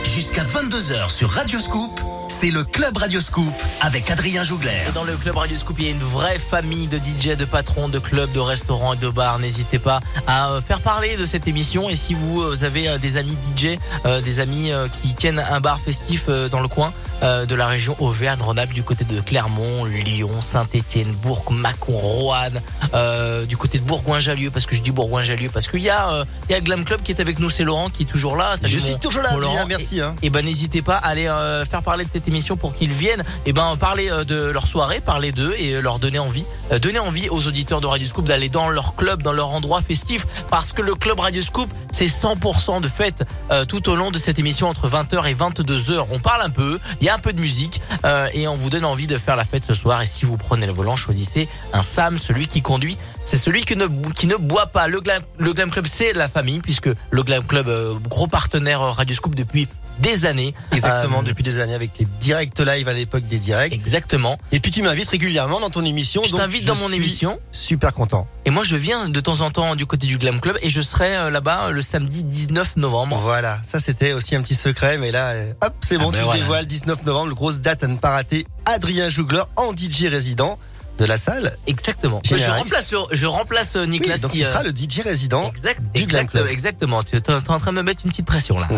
Jusqu'à 22h sur Radio Scoop, c'est le Club Radio Scoop avec Adrien Jougler. Dans le club Radio Scoop, il y a une vraie famille de DJ, de patrons, de clubs, de restaurants et de bars. N'hésitez pas à euh, faire parler de cette émission. Et si vous euh, avez euh, des amis DJ, des amis qui tiennent un bar festif dans le coin de la région Auvergne-Rhône-Alpes, du côté de Clermont, Lyon, Saint-Étienne, Bourg, Mâcon, Roanne, euh, du côté de Bourgoin-Jallieu, parce que je dis Bourgoin-Jallieu, parce qu'il y a, euh, il y a le Glam Club qui est avec nous, c'est Laurent qui est toujours là. Salut, Je suis toujours là, Laurent. merci. Hein. et ben n'hésitez pas à aller euh, faire parler de cette émission pour qu'ils viennent et ben parler euh, de leur soirée, parler d'eux et euh, leur donner envie, euh, donner envie aux auditeurs de Radio Scoop d'aller dans leur club, dans leur endroit festif parce que le club Radio Scoop c'est 100% de fête euh, tout au long de cette émission entre 20h et 22h. On parle un peu, y a un peu de musique euh, et on vous donne envie de faire la fête ce soir et si vous prenez le volant, choisissez un Sam, celui qui conduit, c'est celui qui ne boit pas. Le Glam, le Glam Club c'est la famille puisque le Glam Club euh, gros partenaire euh, Radio Scoop depuis des années. Exactement, Euh, depuis des années avec les directs live à l'époque des directs. Exactement. Et puis tu m'invites régulièrement dans ton émission. Je t'invite dans mon suis émission. Super content. Et moi, je viens de temps en temps du côté du Glam Club et je serai euh, là-bas euh, le samedi 19 novembre. Voilà, ça c'était aussi un petit secret, mais là, hop, c'est bon, Ah ben tu voilà. dévoiles 19 novembre, grosse date à ne pas rater. Adrien Jougler en DJ résident. De la salle. Exactement. Je remplace, le- je remplace euh, Nicolas Oui, donc qui il euh, sera le DJ résident Exact, du Glam exact, Club. exactement. Tu es en train de me mettre une petite pression là.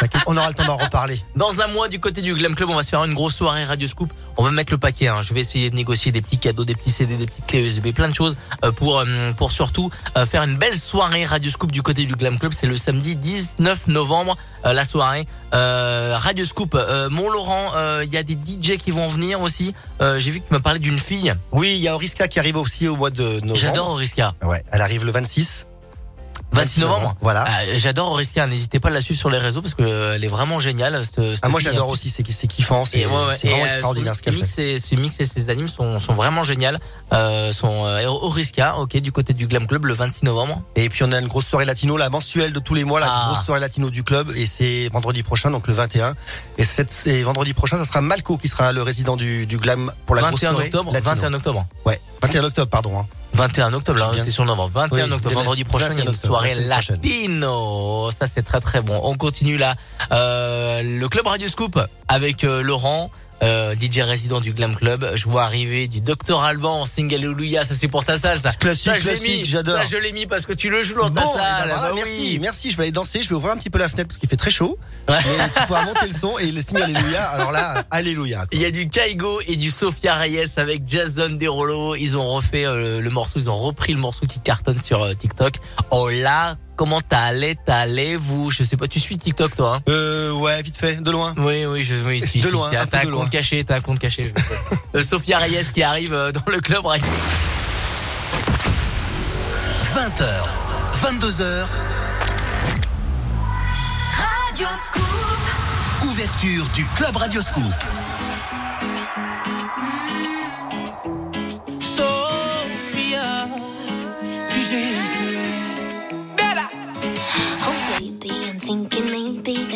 T'inquiète, On aura le temps d'en reparler. [laughs] Dans un mois, du côté du Glam Club, on va se faire une grosse soirée Radio Scoop. On va mettre le paquet. Hein. Je vais essayer de négocier des petits cadeaux, des petits CD, des petites clés USB, plein de choses euh, pour pour surtout faire une belle soirée Radio Scoop du côté du Glam Club. C'est le samedi 19 novembre, la soirée euh, Radio Scoop. Euh, Mont Laurent, euh, il y a des DJ qui vont venir aussi. J'ai vu que tu m'as parlé d'une fille. Oui, il y a Oriska qui arrive aussi au mois de novembre. J'adore Oriska. Ouais, elle arrive le 26. 26 novembre. Voilà. Ah, J'adore Oriska. N'hésitez pas à la suivre sur les réseaux parce que elle est vraiment géniale. cette- cette Ah, moi j'adore aussi, c'est c'est kiffant, c'est ouais, ouais. c'est vraiment euh, extraordinaire ce qu'elle fait. mix et, ses mix et ses animes sont, sont vraiment géniales. Euh, sont euh, Oriska, ok, du côté du Glam Club le 26 novembre. Et puis on a une grosse soirée latino, la mensuelle de tous les mois, la Ah. grosse soirée latino du club, et c'est vendredi prochain, donc le 21. Et c'est vendredi prochain, ça sera Malco qui sera le résident du, du glam pour la grosse 21 soirée octobre. latino. 21 octobre. Ouais, 21 octobre, pardon. Hein. 21 octobre, là, on sur novembre. 21 Oui, octobre, vendredi prochain, il y a 21 une soirée latino. Ça, c'est très très bon. On continue là. Euh, le club Radio Scoop avec euh, Laurent. Euh, DJ résident du Glam Club, je vois arriver du Dr Alban en single Alléluia, ça c'est pour ta salle ça. Classique, ça, je classique, j'adore. Ça je l'ai mis parce que tu le joues dans ta Bon, eh ben salle. voilà, Bah merci, oui. merci, je vais aller danser, je vais ouvrir un petit peu la fenêtre parce qu'il fait très chaud. Ouais. Mais tu pourras monter le son et le signe Alléluia. Alors là, Alléluia. quoi. Il y a du Kaigo et du Sofia Reyes avec Jason Derulo. Ils ont refait euh, le morceau, ils ont repris le morceau qui cartonne sur euh, TikTok. Oh là, comment t'allais, t'allais, vous Je sais pas, tu suis TikTok toi hein Euh, ouais, vite fait, de loin. Oui, oui, je oui, si, [laughs] De loin, si, T'as un de loin. compte caché, t'as un compte caché. Je. [laughs] Euh, Sofia Reyes qui arrive euh, dans le club. 20h, 22h, Radio Scoop. ouverture du Club Radio Scoop.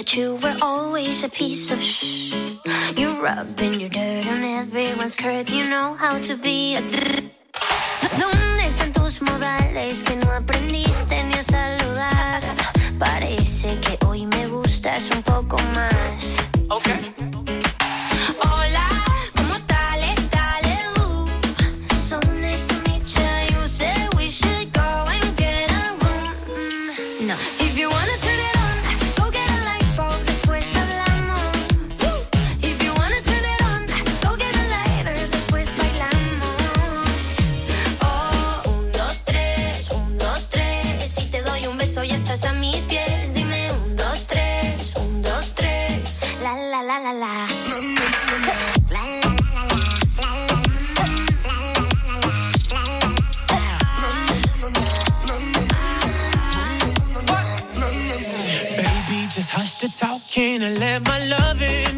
That you were always a piece of shh. You're rubbing your dirt on everyone's skirt. You know how to be a. ¿Dónde están tus modales que no aprendiste ni a saludar? Parece que hoy me gustas un poco más. Hola, just hush the talking and let my loving ease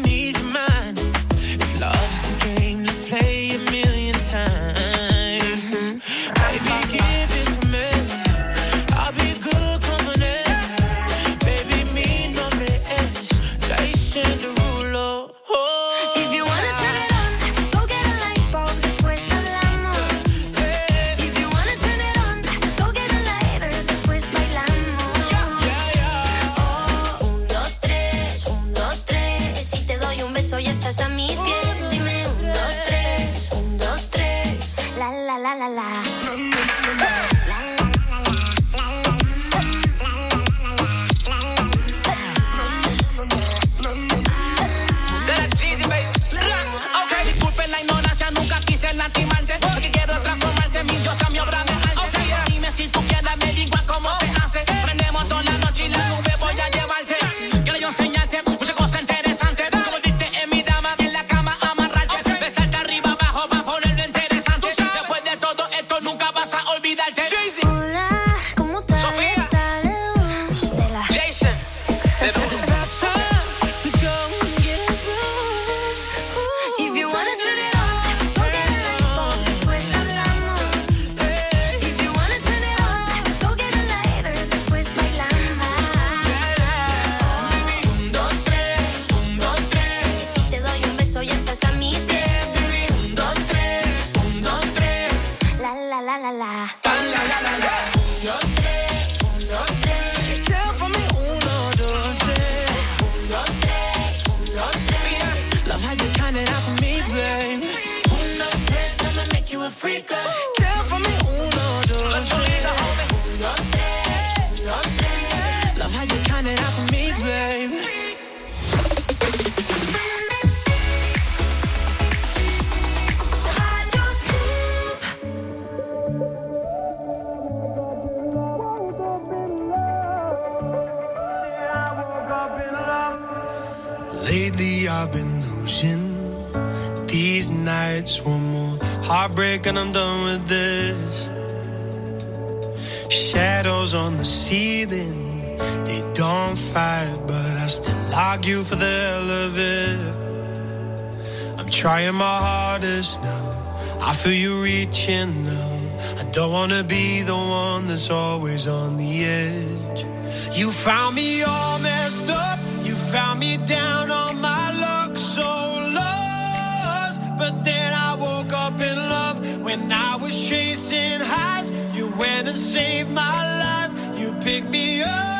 feel you reaching now. I don't wanna be the one that's always on the edge. You found me all messed up. You found me down on my luck, so lost. But then I woke up in love when I was chasing highs. You went and saved my life. You picked me up.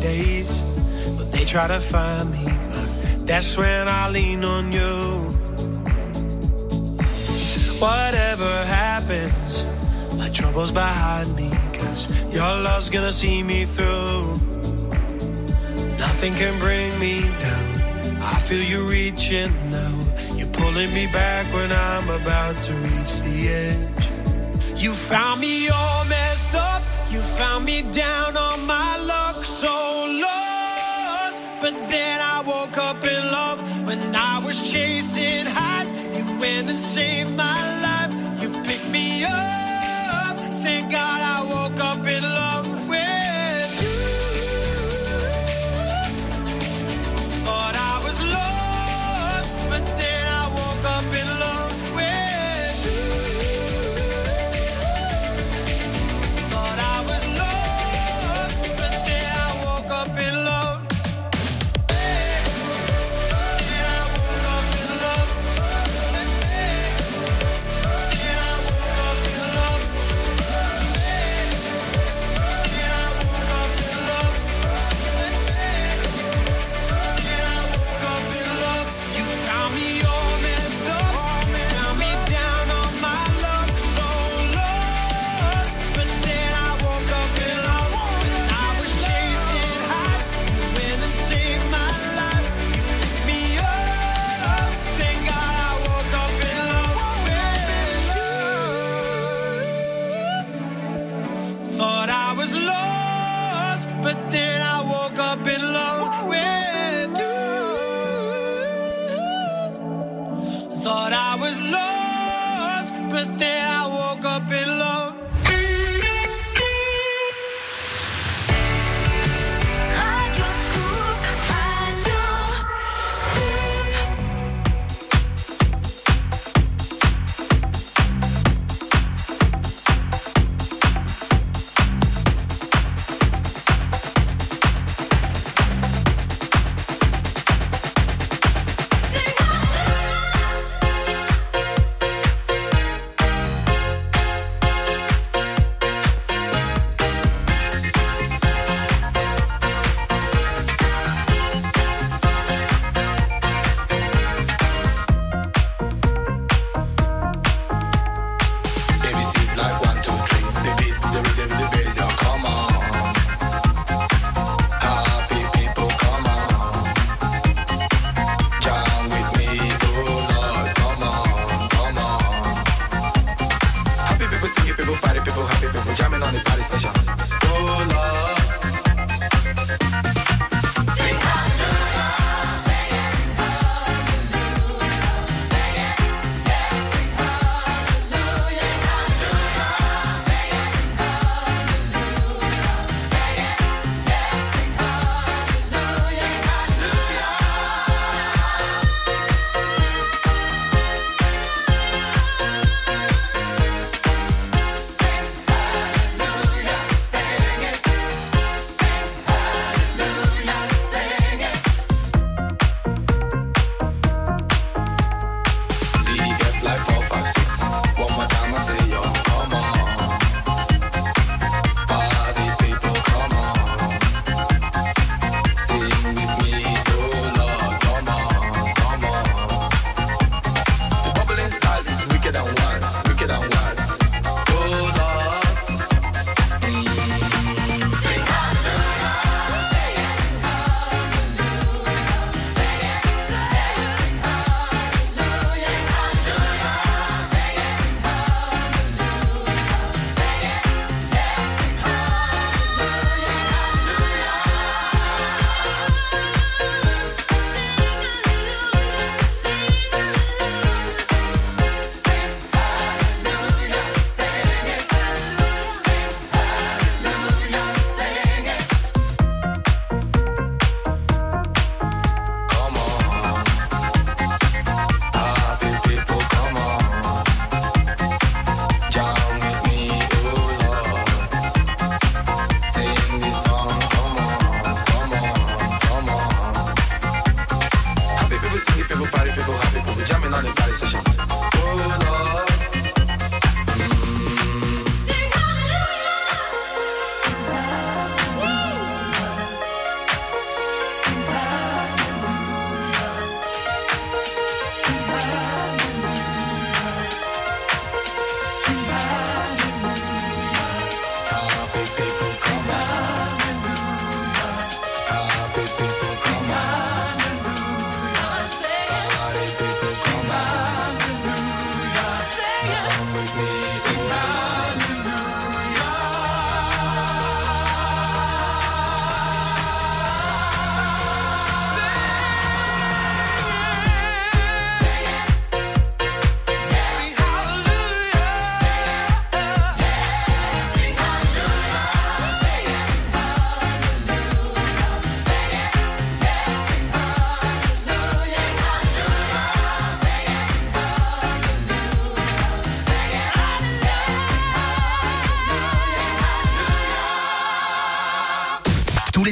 Days, but they try to find me, that's when I lean on you. Whatever happens, my trouble's behind me, cause your love's gonna see me through. Nothing can bring me down. I feel you reaching now. You're pulling me back when I'm about to reach the edge. You found me all up. You found me down on my luck, so lost. But then I woke up in love when I was chasing highs. You went and saved my life. You picked me up. Thank God I woke up in love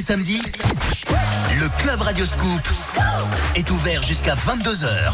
samedi, le Club Radio Scoop est ouvert jusqu'à 22h.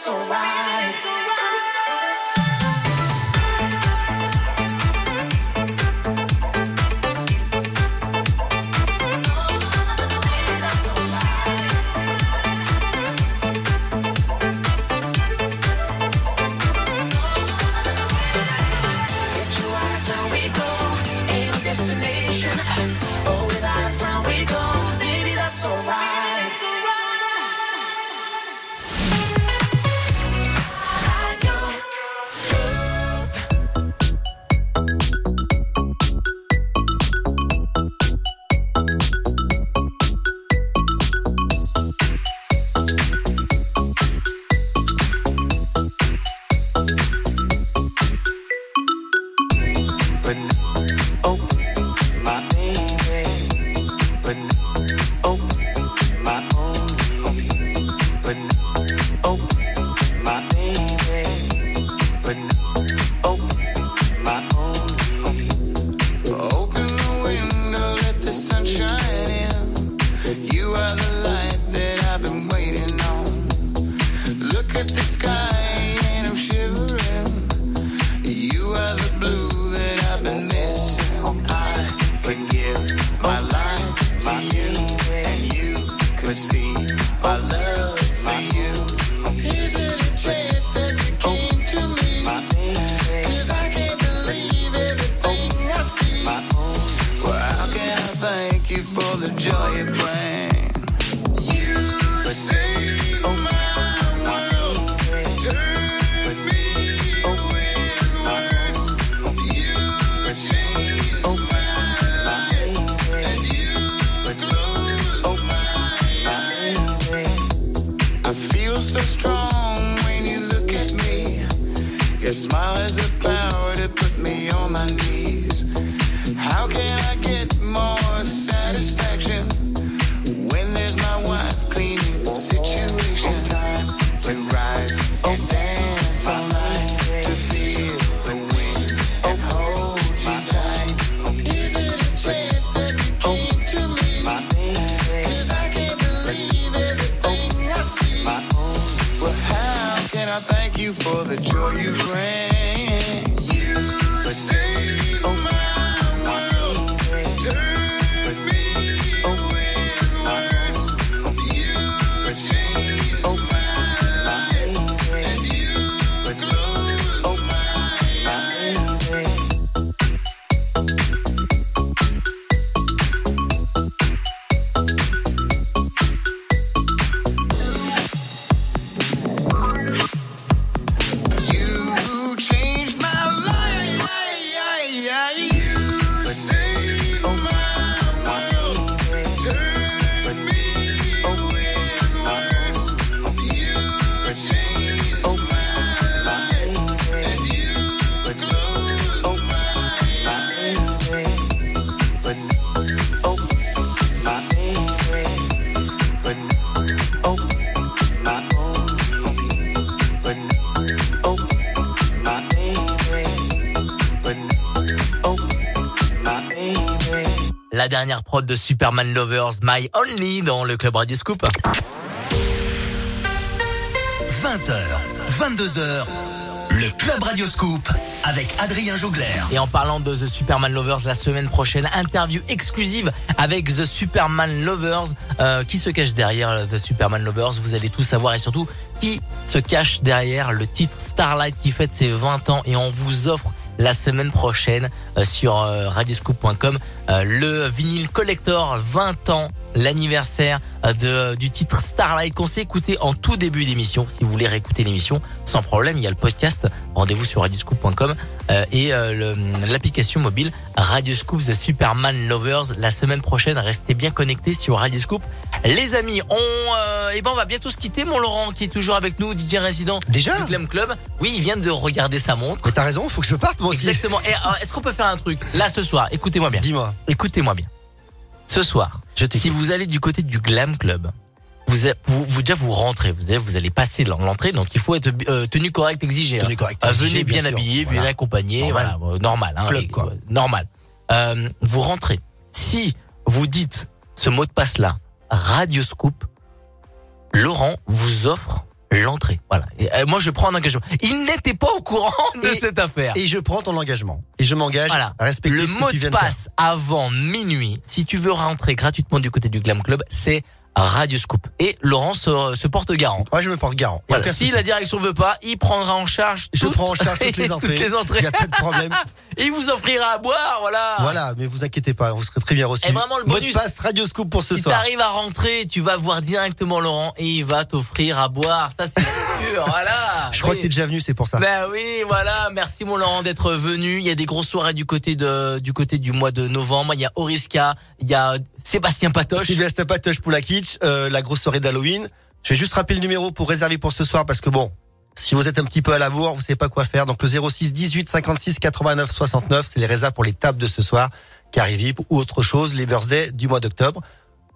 so right. Dernière prod de Superman Lovers, My Only dans le Club Radio Scoop. 20h, 22h, le Club Radio Scoop avec Adrien Jougler. Et en parlant de The Superman Lovers, la semaine prochaine, interview exclusive avec The Superman Lovers. Euh, qui se cache derrière The Superman Lovers? Vous allez tout savoir et surtout qui se cache derrière le titre Starlight qui fête ses 20 ans? Et on vous offre la semaine prochaine euh, sur euh, radioscoop.com le vinyle collector 20 ans l'anniversaire euh, de du titre Starlight qu'on s'est écouté en tout début d'émission. Si vous voulez réécouter l'émission sans problème il y a le podcast. Rendez-vous sur radioscoop.com euh, et euh, l'application mobile Radioscoop The Superman Lovers. La semaine prochaine restez bien connectés sur Radioscoop. Les amis on euh, eh ben on va bientôt se quitter. Mon Laurent qui est toujours avec nous DJ résident Déjà du Glam Club. Oui il vient de regarder sa montre. Mais t'as raison, faut que je parte moi aussi. Exactement. Euh, est-ce qu'on peut faire un truc? Là ce soir. Écoutez-moi bien. Dis-moi. Écoutez-moi bien. Ce soir, Je si vous allez du côté du Glam Club, vous, vous, vous déjà vous rentrez, vous allez, vous allez passer l'en- l'entrée, donc il faut être euh, tenue correcte exigée. hein. Tenue correcte Euh, exigée, venez bien, habillé, Voilà. venez accompagné, Normal. voilà, euh, normal, hein, Club, et- quoi. normal. Euh, vous rentrez. Si vous dites ce mot de passe là, Radio Scoop, Laurent vous offre l'entrée. Voilà. Et, euh, moi je prends un engagement. Il n'était pas au courant de Et- cette affaire. Et je prends ton engagement. Et je m'engage Voilà. à respecter Le ce que mot tu de viens de faire. passe avant minuit, si tu veux rentrer gratuitement du côté du Glam Club, c'est Radio Scoop. Et Laurent se, se porte garant. Ouais, je me porte garant. Voilà. Si souci. la direction veut pas, il prendra en charge Je toutes- prends en charge [laughs] toutes les entrées. toutes les entrées. Il y a pas de problème. [laughs] il vous offrira à boire, voilà. Voilà, mais vous inquiétez pas, vous serez très bien reçus. Et vraiment, le bonus- passe Radio Scoop pour ce si soir. t'arrives à rentrer, tu vas voir directement Laurent et il va t'offrir à boire. Ça, c'est [laughs] sûr. Voilà. Je crois que t'es déjà venu, c'est pour ça. Ben oui, voilà. Merci mon Laurent d'être venu. Il y a des grosses soirées du côté de du côté du mois de novembre. Il y a Oriska, il y a Sébastien Patoche. Sylvester Patoche pour la kitsch, euh, la grosse soirée d'Halloween. Je vais juste rappeler le numéro pour réserver pour ce soir parce que bon, si vous êtes un petit peu à la bourre, vous savez pas quoi faire. Donc le 06 18 56 89 69, c'est les réserves pour les tables de ce soir, Carivip ou autre chose, les birthdays du mois d'octobre.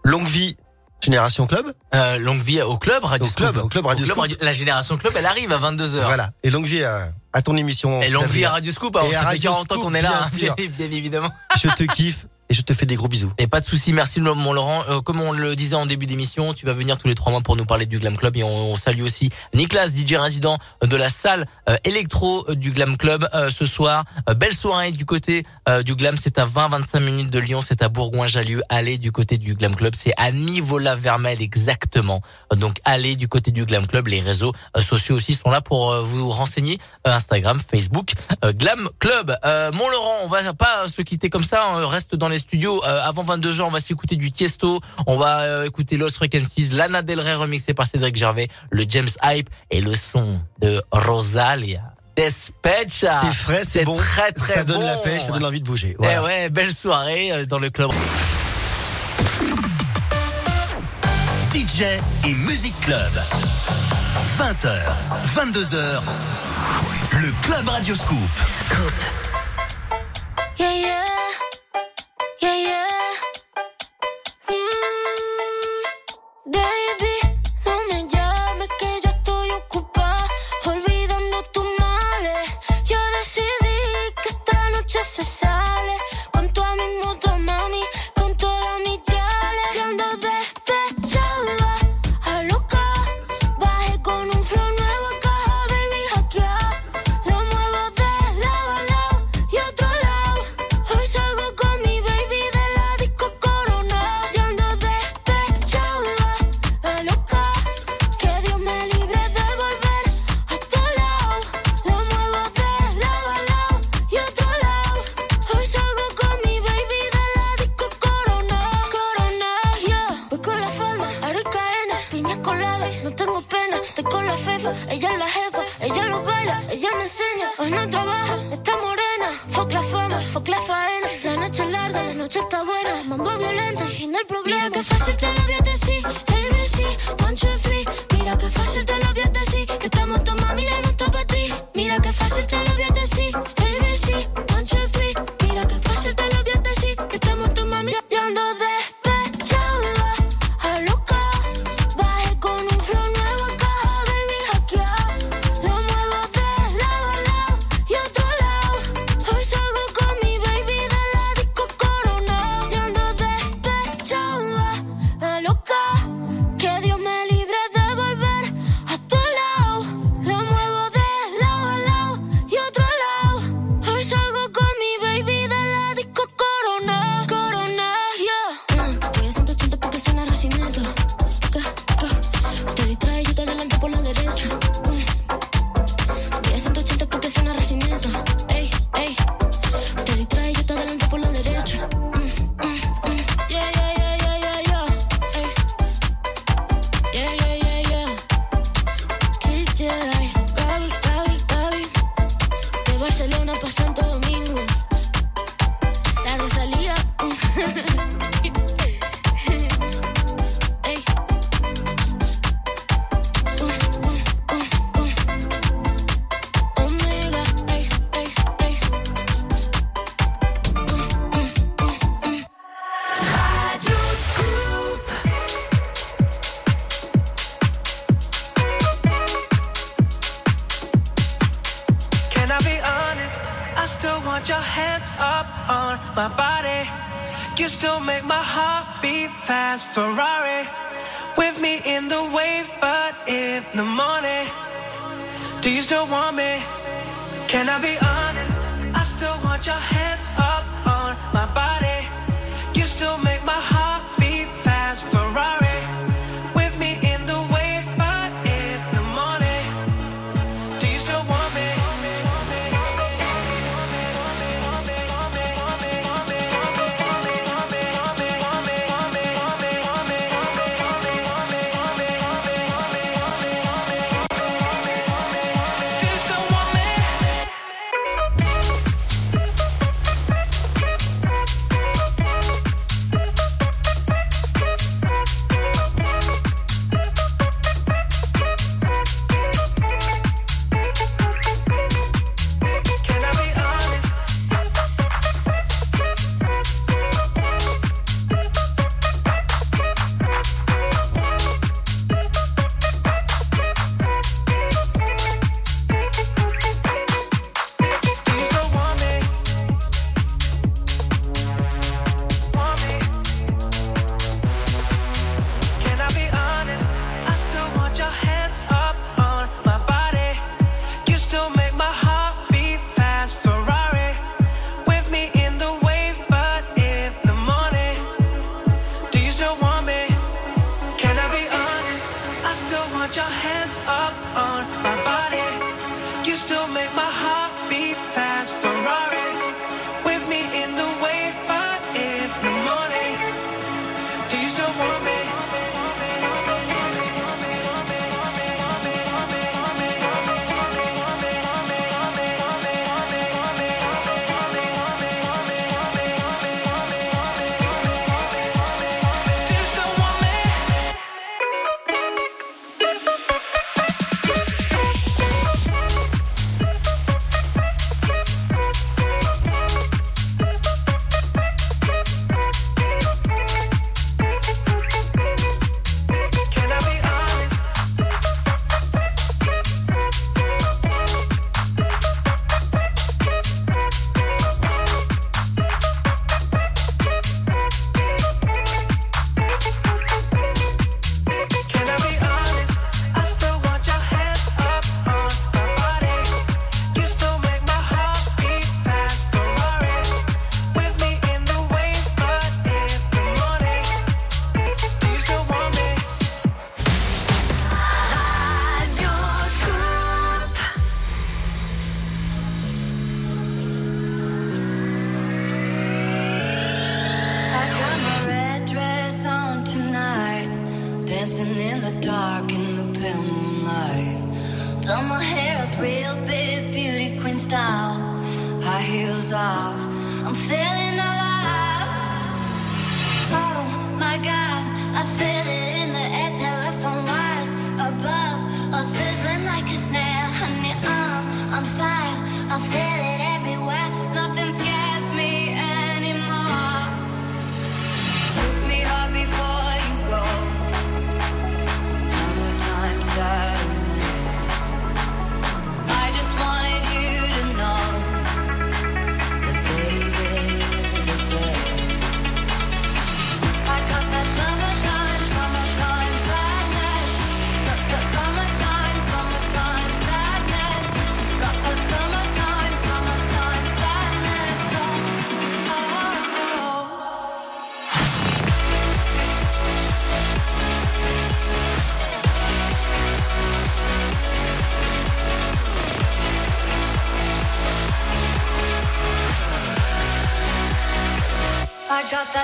Longue vie, Génération Club. Euh, longue vie au club Radio Au Scoop. club, au club Radio Scoop. La génération club, elle arrive à 22h. Voilà. Et longue vie à, à ton émission. Et longue vie à Radio Scoop. Alors, Et à ça fait Radio 40 ans qu'on est là, hein, bien [laughs] évidemment. Je te kiffe et je te fais des gros bisous. Et pas de souci, merci mon Laurent. Euh, comme on le disait en début d'émission, tu vas venir tous les trois mois pour nous parler du Glam Club et on, on salue aussi Nicolas, DJ résident de la salle euh, électro euh, du Glam Club euh, ce soir. Euh, belle soirée du côté euh, du Glam, c'est à 20-25 minutes de Lyon, c'est à Bourgoin-Jallieu. Allez du côté du Glam Club, c'est à Nivola-Vermel exactement. Donc allez du côté du Glam Club, les réseaux sociaux aussi sont là pour vous renseigner. Instagram, Facebook, Glam Club. Mon Laurent, on va pas se quitter comme ça, reste dans studios. Euh, avant 22h, on va s'écouter du Tiesto, on va euh, écouter Lost Frequencies, Lana Del Rey remixé par Cédric Gervais, le James Hype et le son de Rosalia. Despecha. C'est frais, c'est bon. très très ça donne bon. la pêche, ça donne envie de bouger. Eh Voilà. ouais, belle soirée euh, dans le club. DJ et Music Club. 20h, 22h, le Club Radio Scoop. Yeah,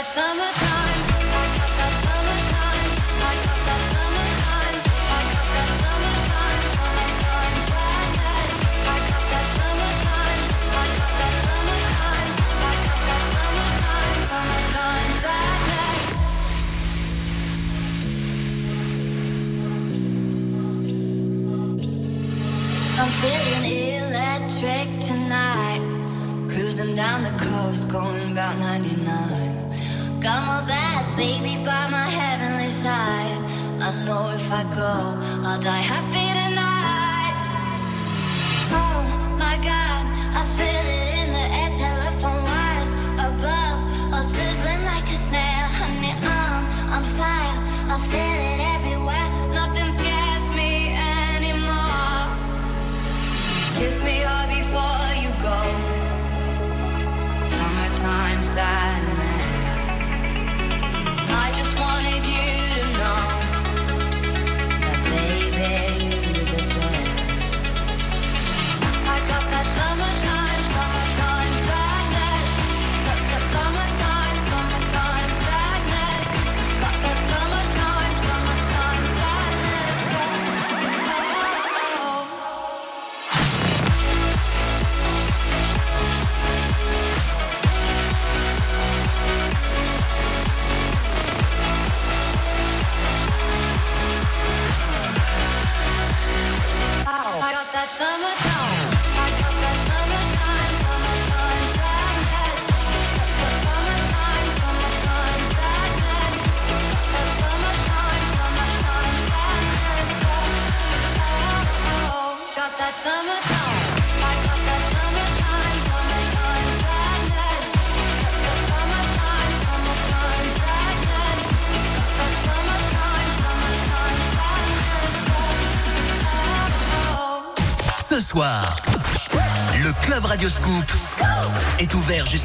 that summertime.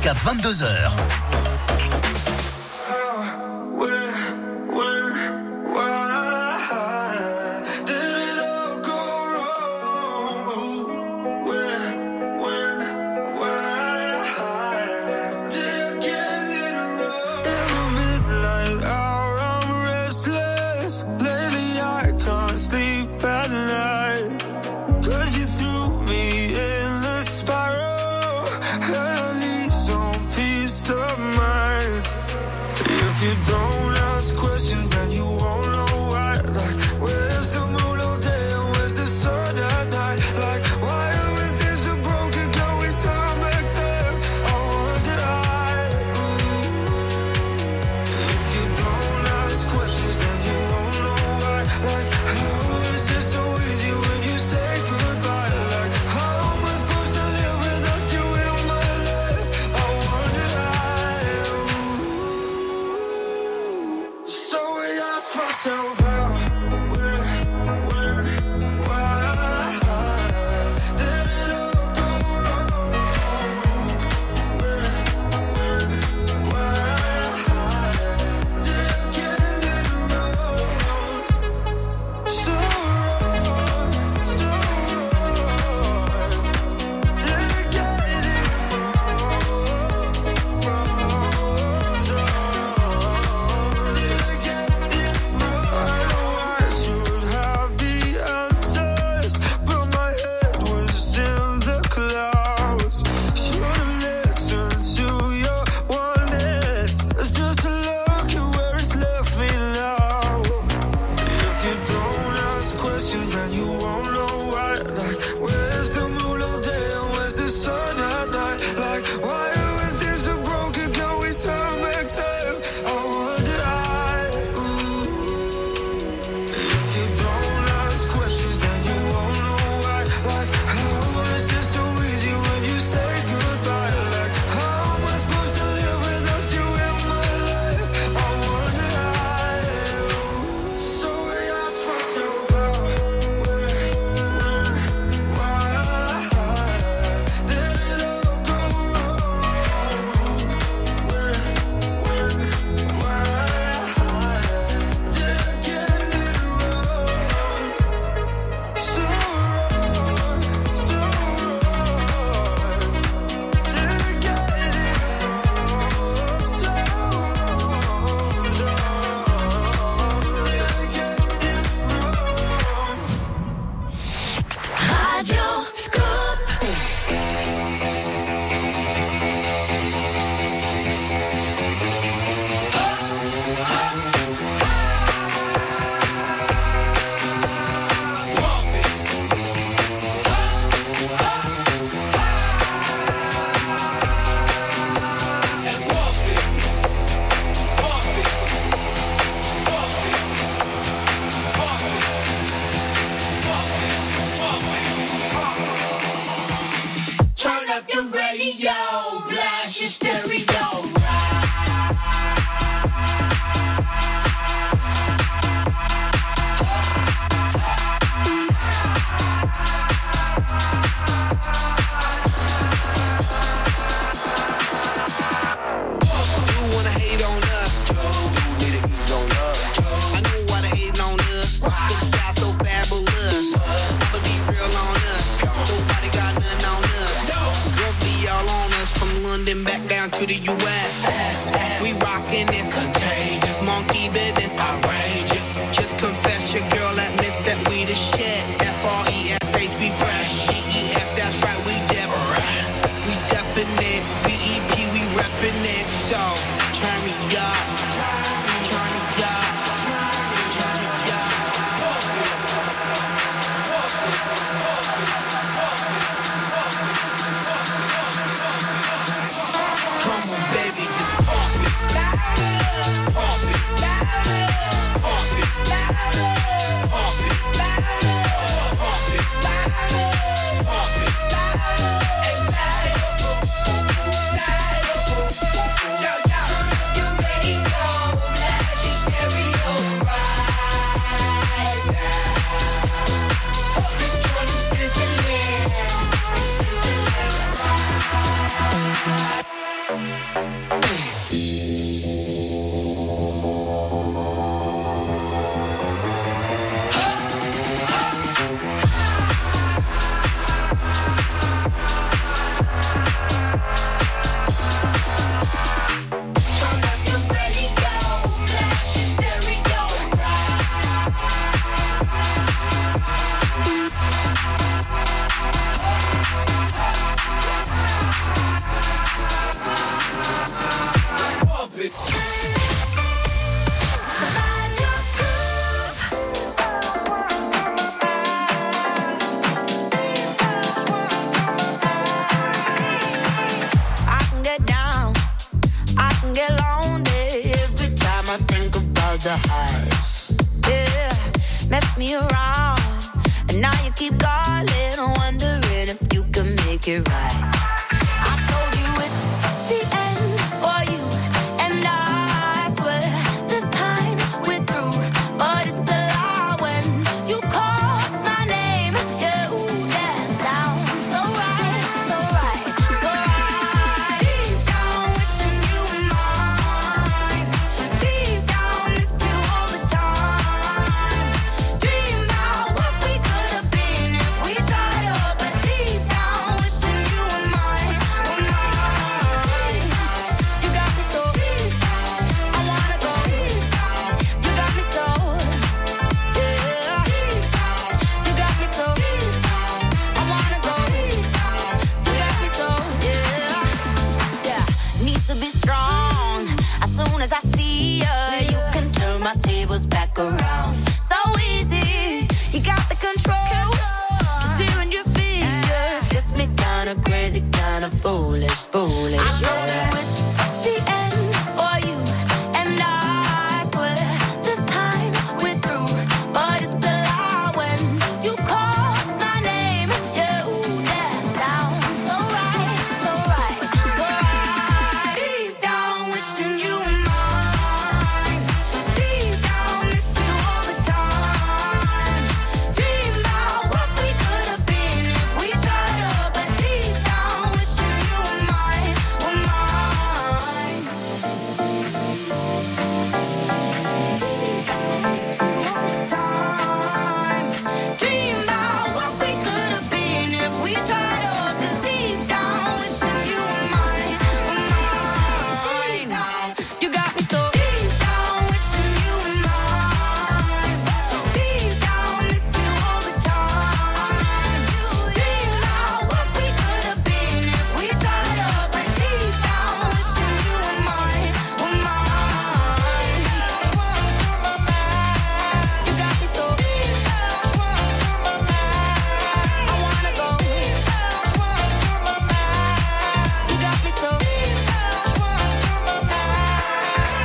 Jusqu'à 22h.